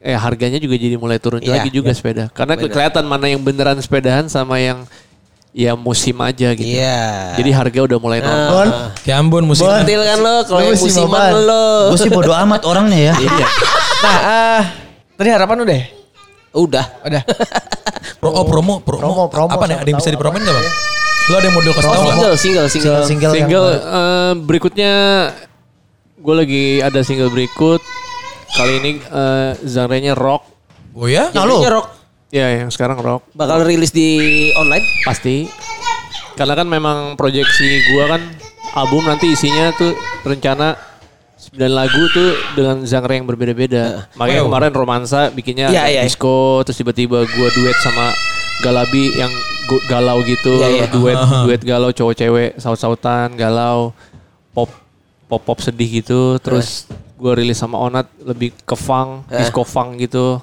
S1: Eh harganya juga jadi mulai turun
S2: Iya,
S1: lagi juga sepeda. Karena
S2: Benar.
S1: kelihatan mana yang beneran sepedahan sama yang ya musim aja gitu.
S2: Iya.
S1: Jadi harga udah mulai normal.
S6: Bon.
S3: Kayak Ambon musik.
S2: Betul kan lo, kalau yang
S6: sih,
S2: musiman lo.
S4: Gue sih bodo amat orangnya ya.
S1: Iya.
S5: Nah, eh, tadi harapan udah ya?
S2: Udah.
S5: Udah.
S3: Pro, oh, promo, promo,
S6: Promo, promo,
S3: Apa nih? Ada yang bisa dipromoin gak bang? Lo ada yang mau kasih
S2: Oh,
S3: tau
S2: single, single, single.
S6: Single, yang
S1: Single eh, berikutnya gue lagi ada single berikut. Kali ini eh, genre-nya rock.
S3: Oh ya?
S2: Nah, rock
S1: Ya yang sekarang rock
S2: bakal rilis di online.
S1: pasti. Karena kan memang proyeksi gue kan album nanti isinya tuh rencana 9 lagu tuh dengan genre yang berbeda-beda. Makanya
S3: Wow.
S1: kemarin romansa bikinnya
S2: Iya,
S1: ada
S2: iya.
S1: disco terus tiba-tiba gue duet sama Galabi yang galau gitu,
S2: Iya, iya.
S1: duet duet galau cowok cewek saut-sautan galau pop pop pop sedih gitu. Terus gue rilis sama Onat lebih ke funk, disco funk gitu.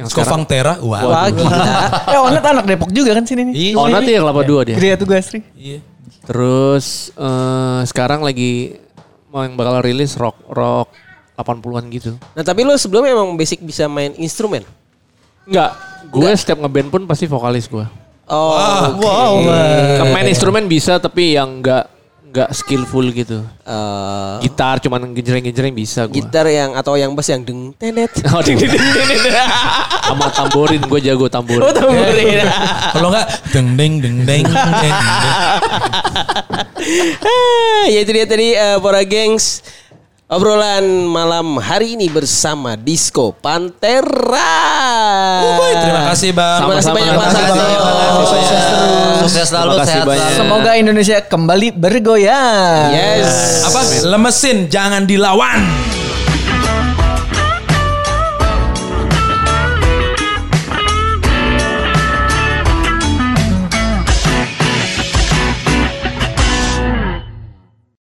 S1: Yang
S3: Skofang Tera. Wah.
S2: Wah, gila.
S5: Eh, Onat anak Depok juga kan sini nih.
S3: Iya.
S1: Onat ya kelapa dua dia.
S5: Gria tugas Sri.
S3: Iya.
S1: Terus eh, sekarang lagi mau yang bakal rilis rock rock 80-an gitu.
S2: Nah, tapi lo sebelumnya emang basic bisa main instrumen.
S1: Enggak, gue setiap ngeband pun pasti vokalis gue.
S2: Oh,
S6: Wow.
S1: Main instrumen bisa tapi yang enggak enggak skillful gitu.
S2: eh,
S1: Gitar cuman genjreng-genjreng bisa gue.
S2: gitar yang atau yang bass yang deng tenet.
S1: Oh, ding, ding, ding. Sama tamborin gue jago tamborin.
S2: Oh, tamborin.
S3: Kalau enggak deng deng deng deng deng. deng.
S2: Ya itu dia tadi eh, para gengs obrolan malam hari ini bersama Disco Pantera.
S3: Uhuy, terima kasih bang.
S2: Terima kasih
S1: Sama-sama.
S2: banyak.
S1: Bang.
S6: Sukses terus.
S4: Sukses selalu,
S1: Terima kasih
S4: sehat
S1: banyak.
S4: selalu.
S5: Semoga Indonesia kembali bergoyang.
S2: Yes.
S3: Apa? Lemesin, jangan dilawan.